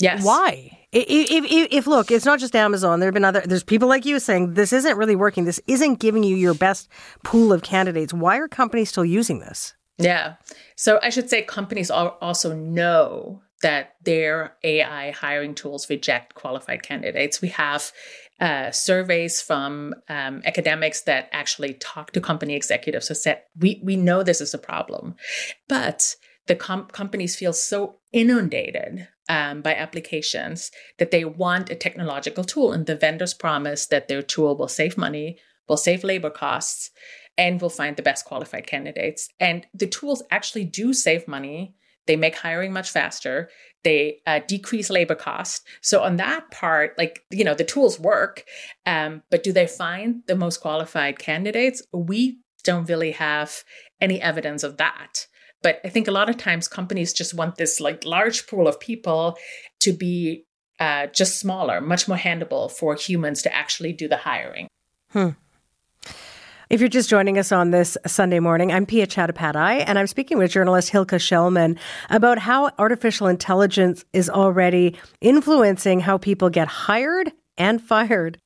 I: Yes.
B: Why? If, if, if, look, it's not just Amazon. There have been other. There's people like you saying this isn't really working. This isn't giving you your best pool of candidates. Why are companies still using this?
I: Yeah. So I should say companies also know that their AI hiring tools reject qualified candidates. We have uh, surveys from um, academics that actually talk to company executives who said, we, we know this is a problem, but the com- companies feel so inundated um, by applications that they want a technological tool. And the vendors promise that their tool will save money, will save labor costs, and will find the best qualified candidates. And the tools actually do save money. They make hiring much faster they uh, decrease labor cost. So on that part, like you know, the tools work, um, but do they find the most qualified candidates? We don't really have any evidence of that. But I think a lot of times companies just want this like large pool of people to be uh, just smaller, much more handleable for humans to actually do the hiring.
B: Hmm. If you're just joining us on this Sunday morning, I'm Piya Chattopadhyay, and I'm speaking with journalist Hilke Schellmann about how artificial intelligence is already influencing how people get hired and fired.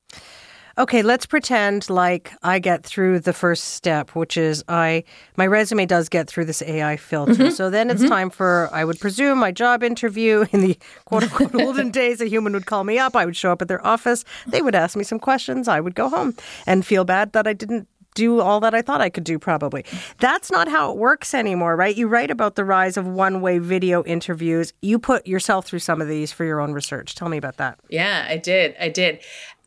B: Okay, let's pretend like I get through the first step, which is I my resume does get through this AI filter. Mm-hmm. So then it's mm-hmm. time for I would presume my job interview [laughs] in the quote unquote [laughs] olden days. A human would call me up. I would show up at their office. They would ask me some questions. I would go home and feel bad that I didn't do all that I thought I could do, probably. That's not how it works anymore, right? You write about the rise of one way video interviews. You put yourself through some of these for your own research. Tell me about that.
I: Yeah, I did. I did.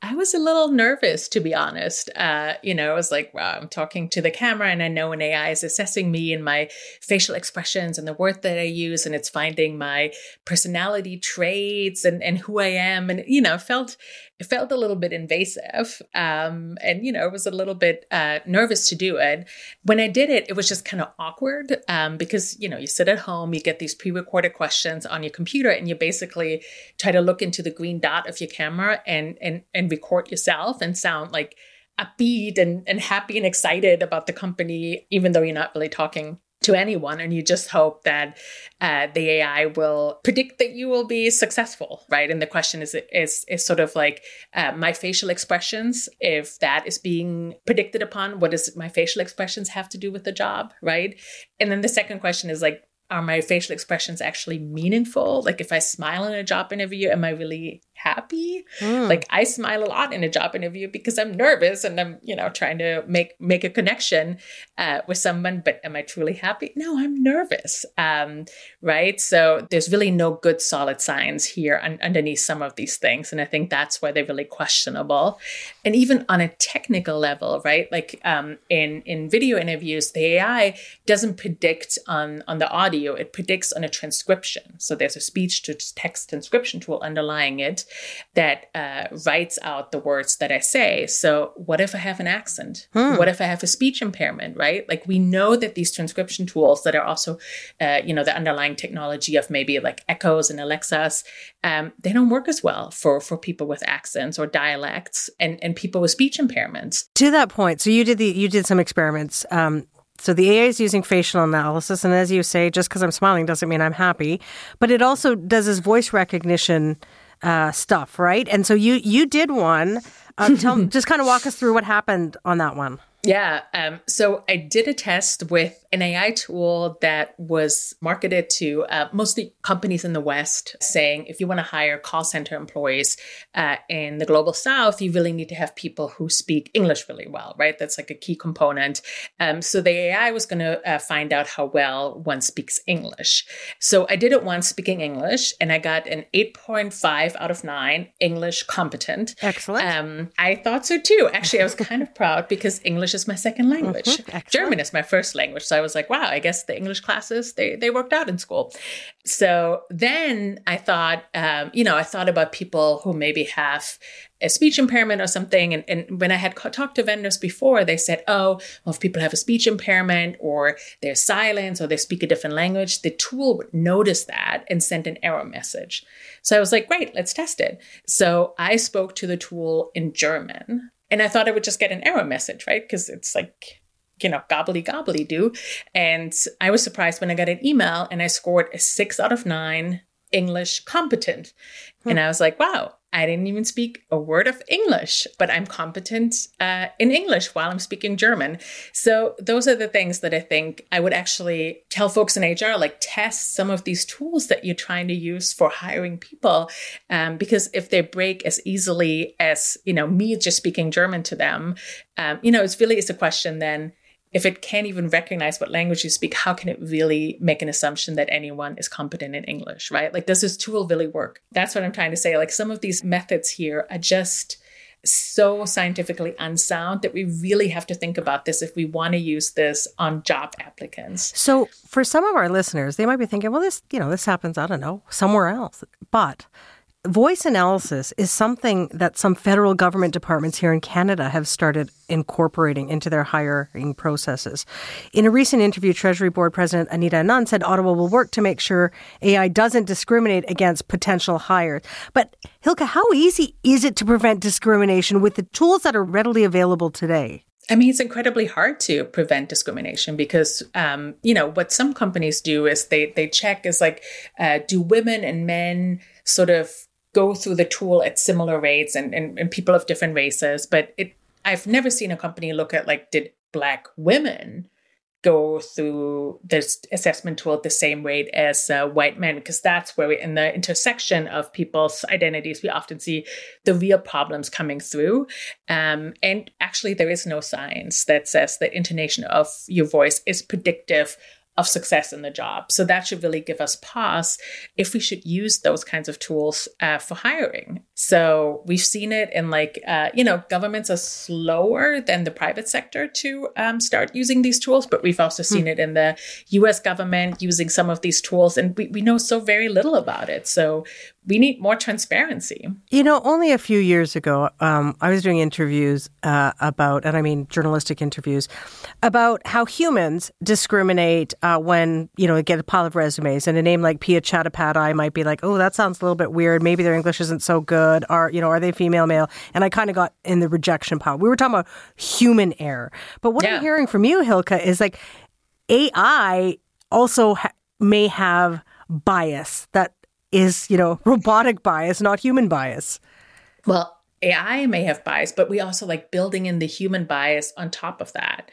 I: I was a little nervous, to be honest. Uh, you know, I was like, wow, I'm talking to the camera and I know an AI is assessing me and my facial expressions and the word that I use, and it's finding my personality traits and, and who I am. And, you know, felt it felt a little bit invasive. Um, and, you know, I was a little bit uh, nervous to do it. When I did it, it was just kind of awkward um, because, you know, you sit at home, you get these pre recorded questions on your computer, and you basically try to look into the green dot of your camera and, and, and record yourself and sound like upbeat and, and happy and excited about the company, even though you're not really talking to anyone and you just hope that uh, the ai will predict that you will be successful right? And the question is is is sort of like uh, my facial expressions if that is being predicted upon what does my facial expressions have to do with the job right? And then the second question is like are my facial expressions actually meaningful? Like if i smile in a job interview am i really happy. Mm. Like I smile a lot in a job interview because I'm nervous and I'm, you know, trying to make make a connection uh, with someone. But am I truly happy? No, I'm nervous. Um, right. So there's really no good solid science here un- underneath some of these things, and I think that's why they're really questionable. And even on a technical level, right? Like um, in in video interviews, the AI doesn't predict on on the audio; it predicts on a transcription. So there's a speech to text transcription tool underlying it that uh, writes out the words that I say. So, what if I have an accent? Hmm. What if I have a speech impairment, right? Like, we know that these transcription tools that are also, uh, you know, the underlying technology of maybe like Echoes and Alexas, um, they don't work as well for, for people with accents or dialects and, and people with speech impairments.
B: To that point, so you did the you did some experiments. Um, so the AI is using facial analysis, and as you say, just because I'm smiling doesn't mean I'm happy. But it also does this voice recognition uh, stuff, right? And so you you did one. Uh, tell, [laughs] just kind of walk us through what happened on that one.
I: Yeah. Um, so I did a test with an AI tool that was marketed to uh, mostly companies in the West, saying if you want to hire call center employees uh, in the global South, you really need to have people who speak English really well, right? That's like a key component. Um, so the AI was going to uh, find out how well one speaks English. So I did it once speaking English, and I got an 8.5 out of 9 English competent.
B: Excellent.
I: Um, I thought so too. Actually, I was kind of [laughs] proud because English is my second language. Mm-hmm. German is my first language. So I was like, wow, I guess the English classes they they worked out in school. So then I thought, um, you know, I thought about people who maybe have a speech impairment or something. And, and when I had talked to vendors before, they said, oh, well, if people have a speech impairment or they're silent or they speak a different language, the tool would notice that and send an error message. So I was like, great, let's test it. So I spoke to the tool in German and I thought I would just get an error message, right? Because it's like you know, gobbly gobbly do. And I was surprised when I got an email and I scored a six out of nine English competent. Hmm. And I was like, wow, I didn't even speak a word of English, but I'm competent uh, in English while I'm speaking German. So those are the things that I think I would actually tell folks in HR, like test some of these tools that you're trying to use for hiring people, um, because if they break as easily as you know me just speaking German to them, um, you know, it's really is a question then if it can't even recognize what language you speak, how can it really make an assumption that anyone is competent in English, right? Like, does this tool really work? That's what I'm trying to say. Like, some of these methods here are just so scientifically unsound that we really have to think about this if we want to use this on job applicants.
B: So, for some of our listeners, they might be thinking, well, this, you know, this happens, I don't know, somewhere else. But Voice analysis is something that some federal government departments here in Canada have started incorporating into their hiring processes. In a recent interview, Treasury Board President Anita Anand said Ottawa will work to make sure AI doesn't discriminate against potential hires. But Hilke, how easy is it to prevent discrimination with the tools that are readily available today?
I: I mean, it's incredibly hard to prevent discrimination because, um, you know, what some companies do is they they check is like, uh, do women and men sort of go through the tool at similar rates and, and, and people of different races. But it I've never seen a company look at like, did black women go through this assessment tool at the same rate as uh, white men because that's where we in the intersection of people's identities we often see the real problems coming through um, and actually there is no science that says that intonation of your voice is predictive of success in the job. So that should really give us pause if we should use those kinds of tools uh, for hiring. So we've seen it in like, uh, you know, governments are slower than the private sector to um, start using these tools, but we've also seen hmm. it in the US government using some of these tools, and we, we know so very little about it. So we need more transparency.
B: You know, only a few years ago, um, I was doing interviews uh, about, and I mean journalistic interviews, about how humans discriminate uh, when, you know, get a pile of resumes and a name like Piya Chattopadhyay might be like, oh, that sounds a little bit weird. Maybe their English isn't so good. Are, you know, are they female, male? And I kind of got in the rejection pile. We were talking about human error. But what yeah. I'm hearing from you, Hilke, is like, AI also ha- may have bias that is, you know, [laughs] robotic bias, not human bias.
I: Well, AI may have bias, but we also like building in the human bias on top of that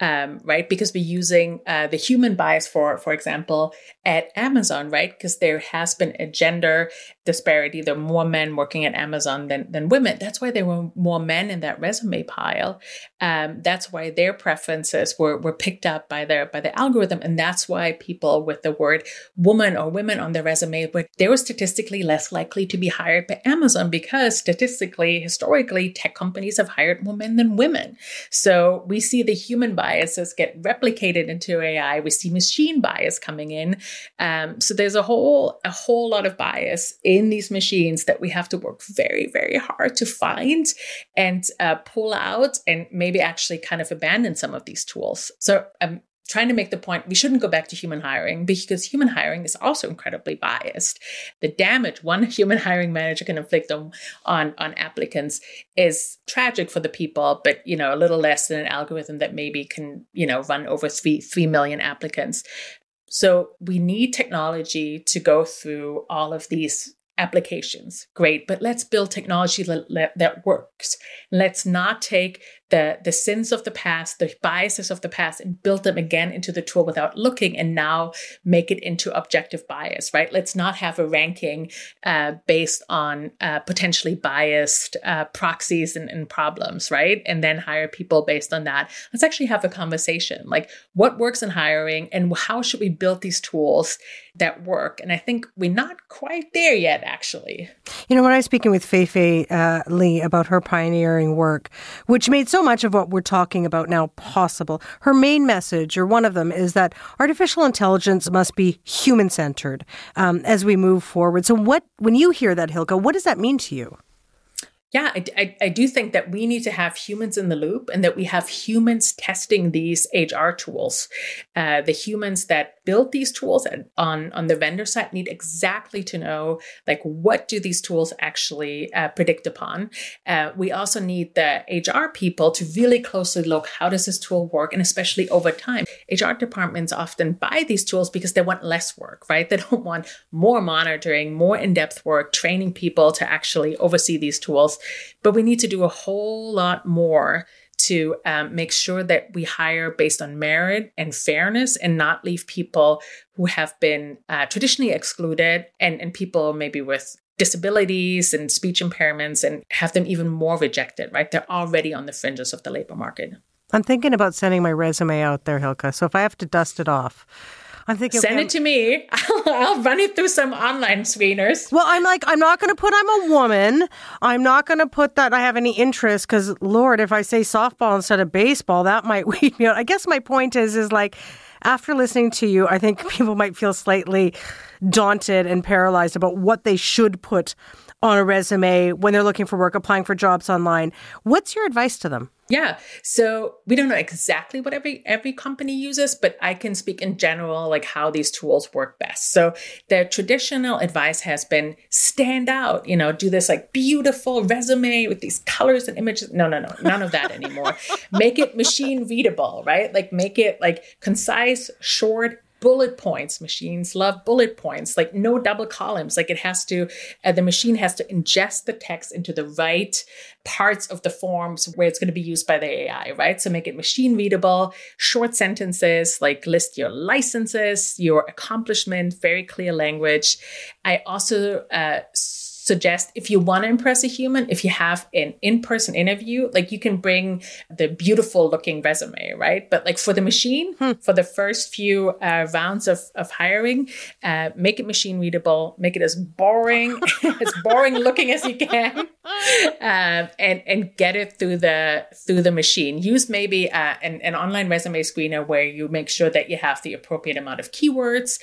I: um, right? Because we're using uh, the human bias for, for example, at Amazon, right? Because there has been a gender disparity. There are more men working at Amazon than, than women. That's why there were more men in that resume pile. Um, that's why their preferences were, were picked up by their by the algorithm, and that's why people with the word woman or women on their resume were they were statistically less likely to be hired by Amazon because statistically, historically, tech companies have hired more men than women. So we see the human biases get replicated into AI. We see machine bias coming in. Um, so there's a whole a whole lot of bias in these machines that we have to work very very hard to find and uh, pull out, and maybe actually kind of abandon some of these tools. So I'm trying to make the point we shouldn't go back to human hiring because human hiring is also incredibly biased. The damage one [laughs] human hiring manager can inflict on, on, on applicants is tragic for the people, but you know, a little less than an algorithm that maybe can, you know, run over three three million applicants. So we need technology to go through all of these applications. Great, but let's build technology that, that works. Let's not take the the sins of the past, the biases of the past, and build them again into the tool without looking, and now make it into objective bias. Right? Let's not have a ranking uh, based on uh, potentially biased uh, proxies and, and problems, right? And then hire people based on that. Let's actually have a conversation, like what works in hiring, and how should we build these tools that work? And I think we're not quite there yet, actually.
B: You know, when I was speaking with Fei Fei uh, Li about her pioneering work, which made so so much of what we're talking about now possible. Her main message, or one of them, is that artificial intelligence must be human centered um, as we move forward. So, what when you hear that, Hilke, what does that mean to you?
I: Yeah, I, I, I, do think that we need to have humans in the loop and that we have humans testing these HR tools. Uh, the humans that build these tools on, on the vendor side need exactly to know like what do these tools actually uh, predict upon. Uh, we also need the HR people to really closely look how does this tool work and especially over time. HR departments often buy these tools because they want less work, right? They don't want more monitoring, more in-depth work, training people to actually oversee these tools but we need to do a whole lot more to um, make sure that we hire based on merit and fairness and not leave people who have been uh, traditionally excluded and, and people maybe with disabilities and speech impairments and have them even more rejected, right? They're already on the fringes of the labor market.
B: I'm thinking about sending my resume out there, Hilke. So if I have to dust it off, I'm thinking,
I: send okay, it to me. I'll, [laughs] I'll, run it through some online screeners.
B: Well, I'm like, I'm not going to put I'm a woman. I'm not going to put that I have any interest because, Lord, if I say softball instead of baseball, that might [laughs] weed me out. I guess my point is, is like, after listening to you, I think [laughs] people might feel slightly daunted and paralyzed about what they should put on a resume when they're looking for work, applying for jobs online. What's your advice to them?
I: Yeah. So we don't know exactly what every every company uses, but I can speak in general like how these tools work best. So the traditional advice has been stand out, you know, do this like beautiful resume with these colors and images. No, no, no. None of that anymore. [laughs] make it machine readable, right? Like make it like concise, short, bullet points. Machines love bullet points like no double columns. Like it has to uh, the machine has to ingest the text into the right parts of the forms where it's going to be used by the ai right? So make it machine readable short sentences like list your licenses your accomplishment very clear language. I also uh, suggest if you want to impress a human, if you have an in person interview, like you can bring the beautiful looking resume, right? But like for the machine, hmm. for the first few uh, rounds of, of hiring, uh, make it machine readable, make it as boring, [laughs] [laughs] as boring looking as you can, [laughs] um, and and get it through the through the machine. Use maybe uh, an, an online resume screener where you make sure that you have the appropriate amount of keywords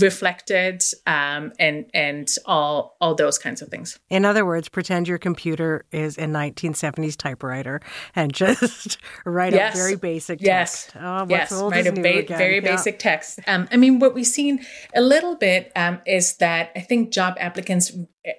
I: reflected, um, and and all all those kinds of things.
B: In other words, pretend your computer is a 1970s typewriter and [laughs] just write yes. a very basic
I: yes.
B: text.
I: Oh, yes, write a ba- very yeah. basic text. Um, I mean, what we've seen a little bit um, is that I think job applicants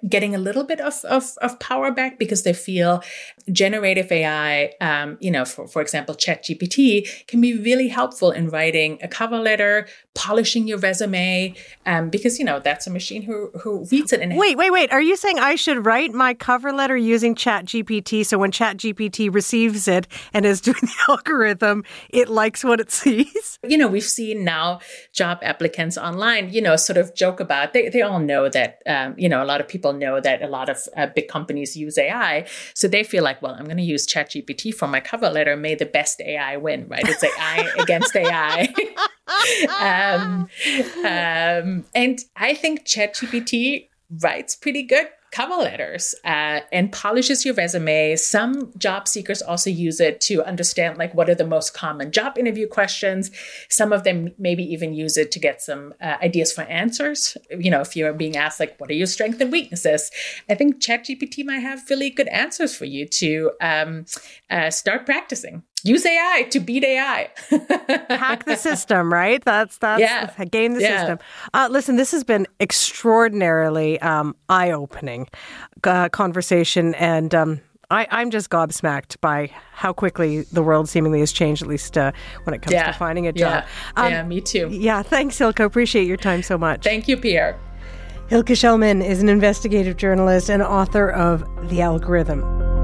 I: getting a little bit of, of, of power back because they feel generative AI, um, you know, for, for example, ChatGPT can be really helpful in writing a cover letter, polishing your resume, um, because, you know, that's a machine who, who reads it. And
B: wait, wait, wait. Are you saying I should write my cover letter using ChatGPT so when ChatGPT receives it and is [laughs] doing the algorithm, it likes what it sees? [laughs]
I: You know, we've seen now job applicants online, you know, sort of joke about, they, they all know that, um, you know, a lot of people know that a lot of uh, big companies use AI. So they feel like, well, I'm going to use ChatGPT for my cover letter. May the best AI win, right? It's AI [laughs] against AI. [laughs] um, um, and I think ChatGPT writes pretty good cover letters uh, and polishes your resume. Some job seekers also use it to understand like what are the most common job interview questions. Some of them maybe even use it to get some uh, ideas for answers. You know, if you're being asked like what are your strengths and weaknesses, I think ChatGPT might have really good answers for you to um, uh, start practicing use AI to beat AI. [laughs]
B: Hack the system, right? That's that's yeah. game the yeah. system. Uh, listen, this has been extraordinarily um, eye opening uh, conversation, and um, I, I'm just gobsmacked by how quickly the world seemingly has changed, at least uh, when it comes
I: yeah.
B: to finding a job.
I: Yeah. Um, yeah, me too.
B: Yeah, thanks, Hilke. Appreciate your time so much.
I: Thank you, Piya.
B: Hilke Schellmann is an investigative journalist and author of The Algorithm.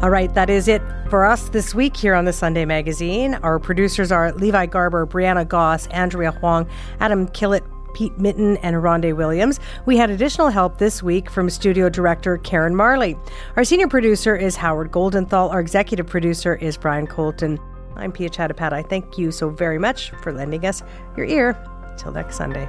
B: All right, that is it for us this week here on the Sunday Magazine. Our producers are Levi Garber, Brianna Goss, Andrea Huang, Adam Killett, Pete Mitten, and Rondé Williams. We had additional help this week from studio director Karen Marley. Our senior producer is Howard Goldenthal. Our executive producer is Brian Colton. I'm Piya Chattopadhyay. I thank you so very much for lending us your ear. Till next Sunday.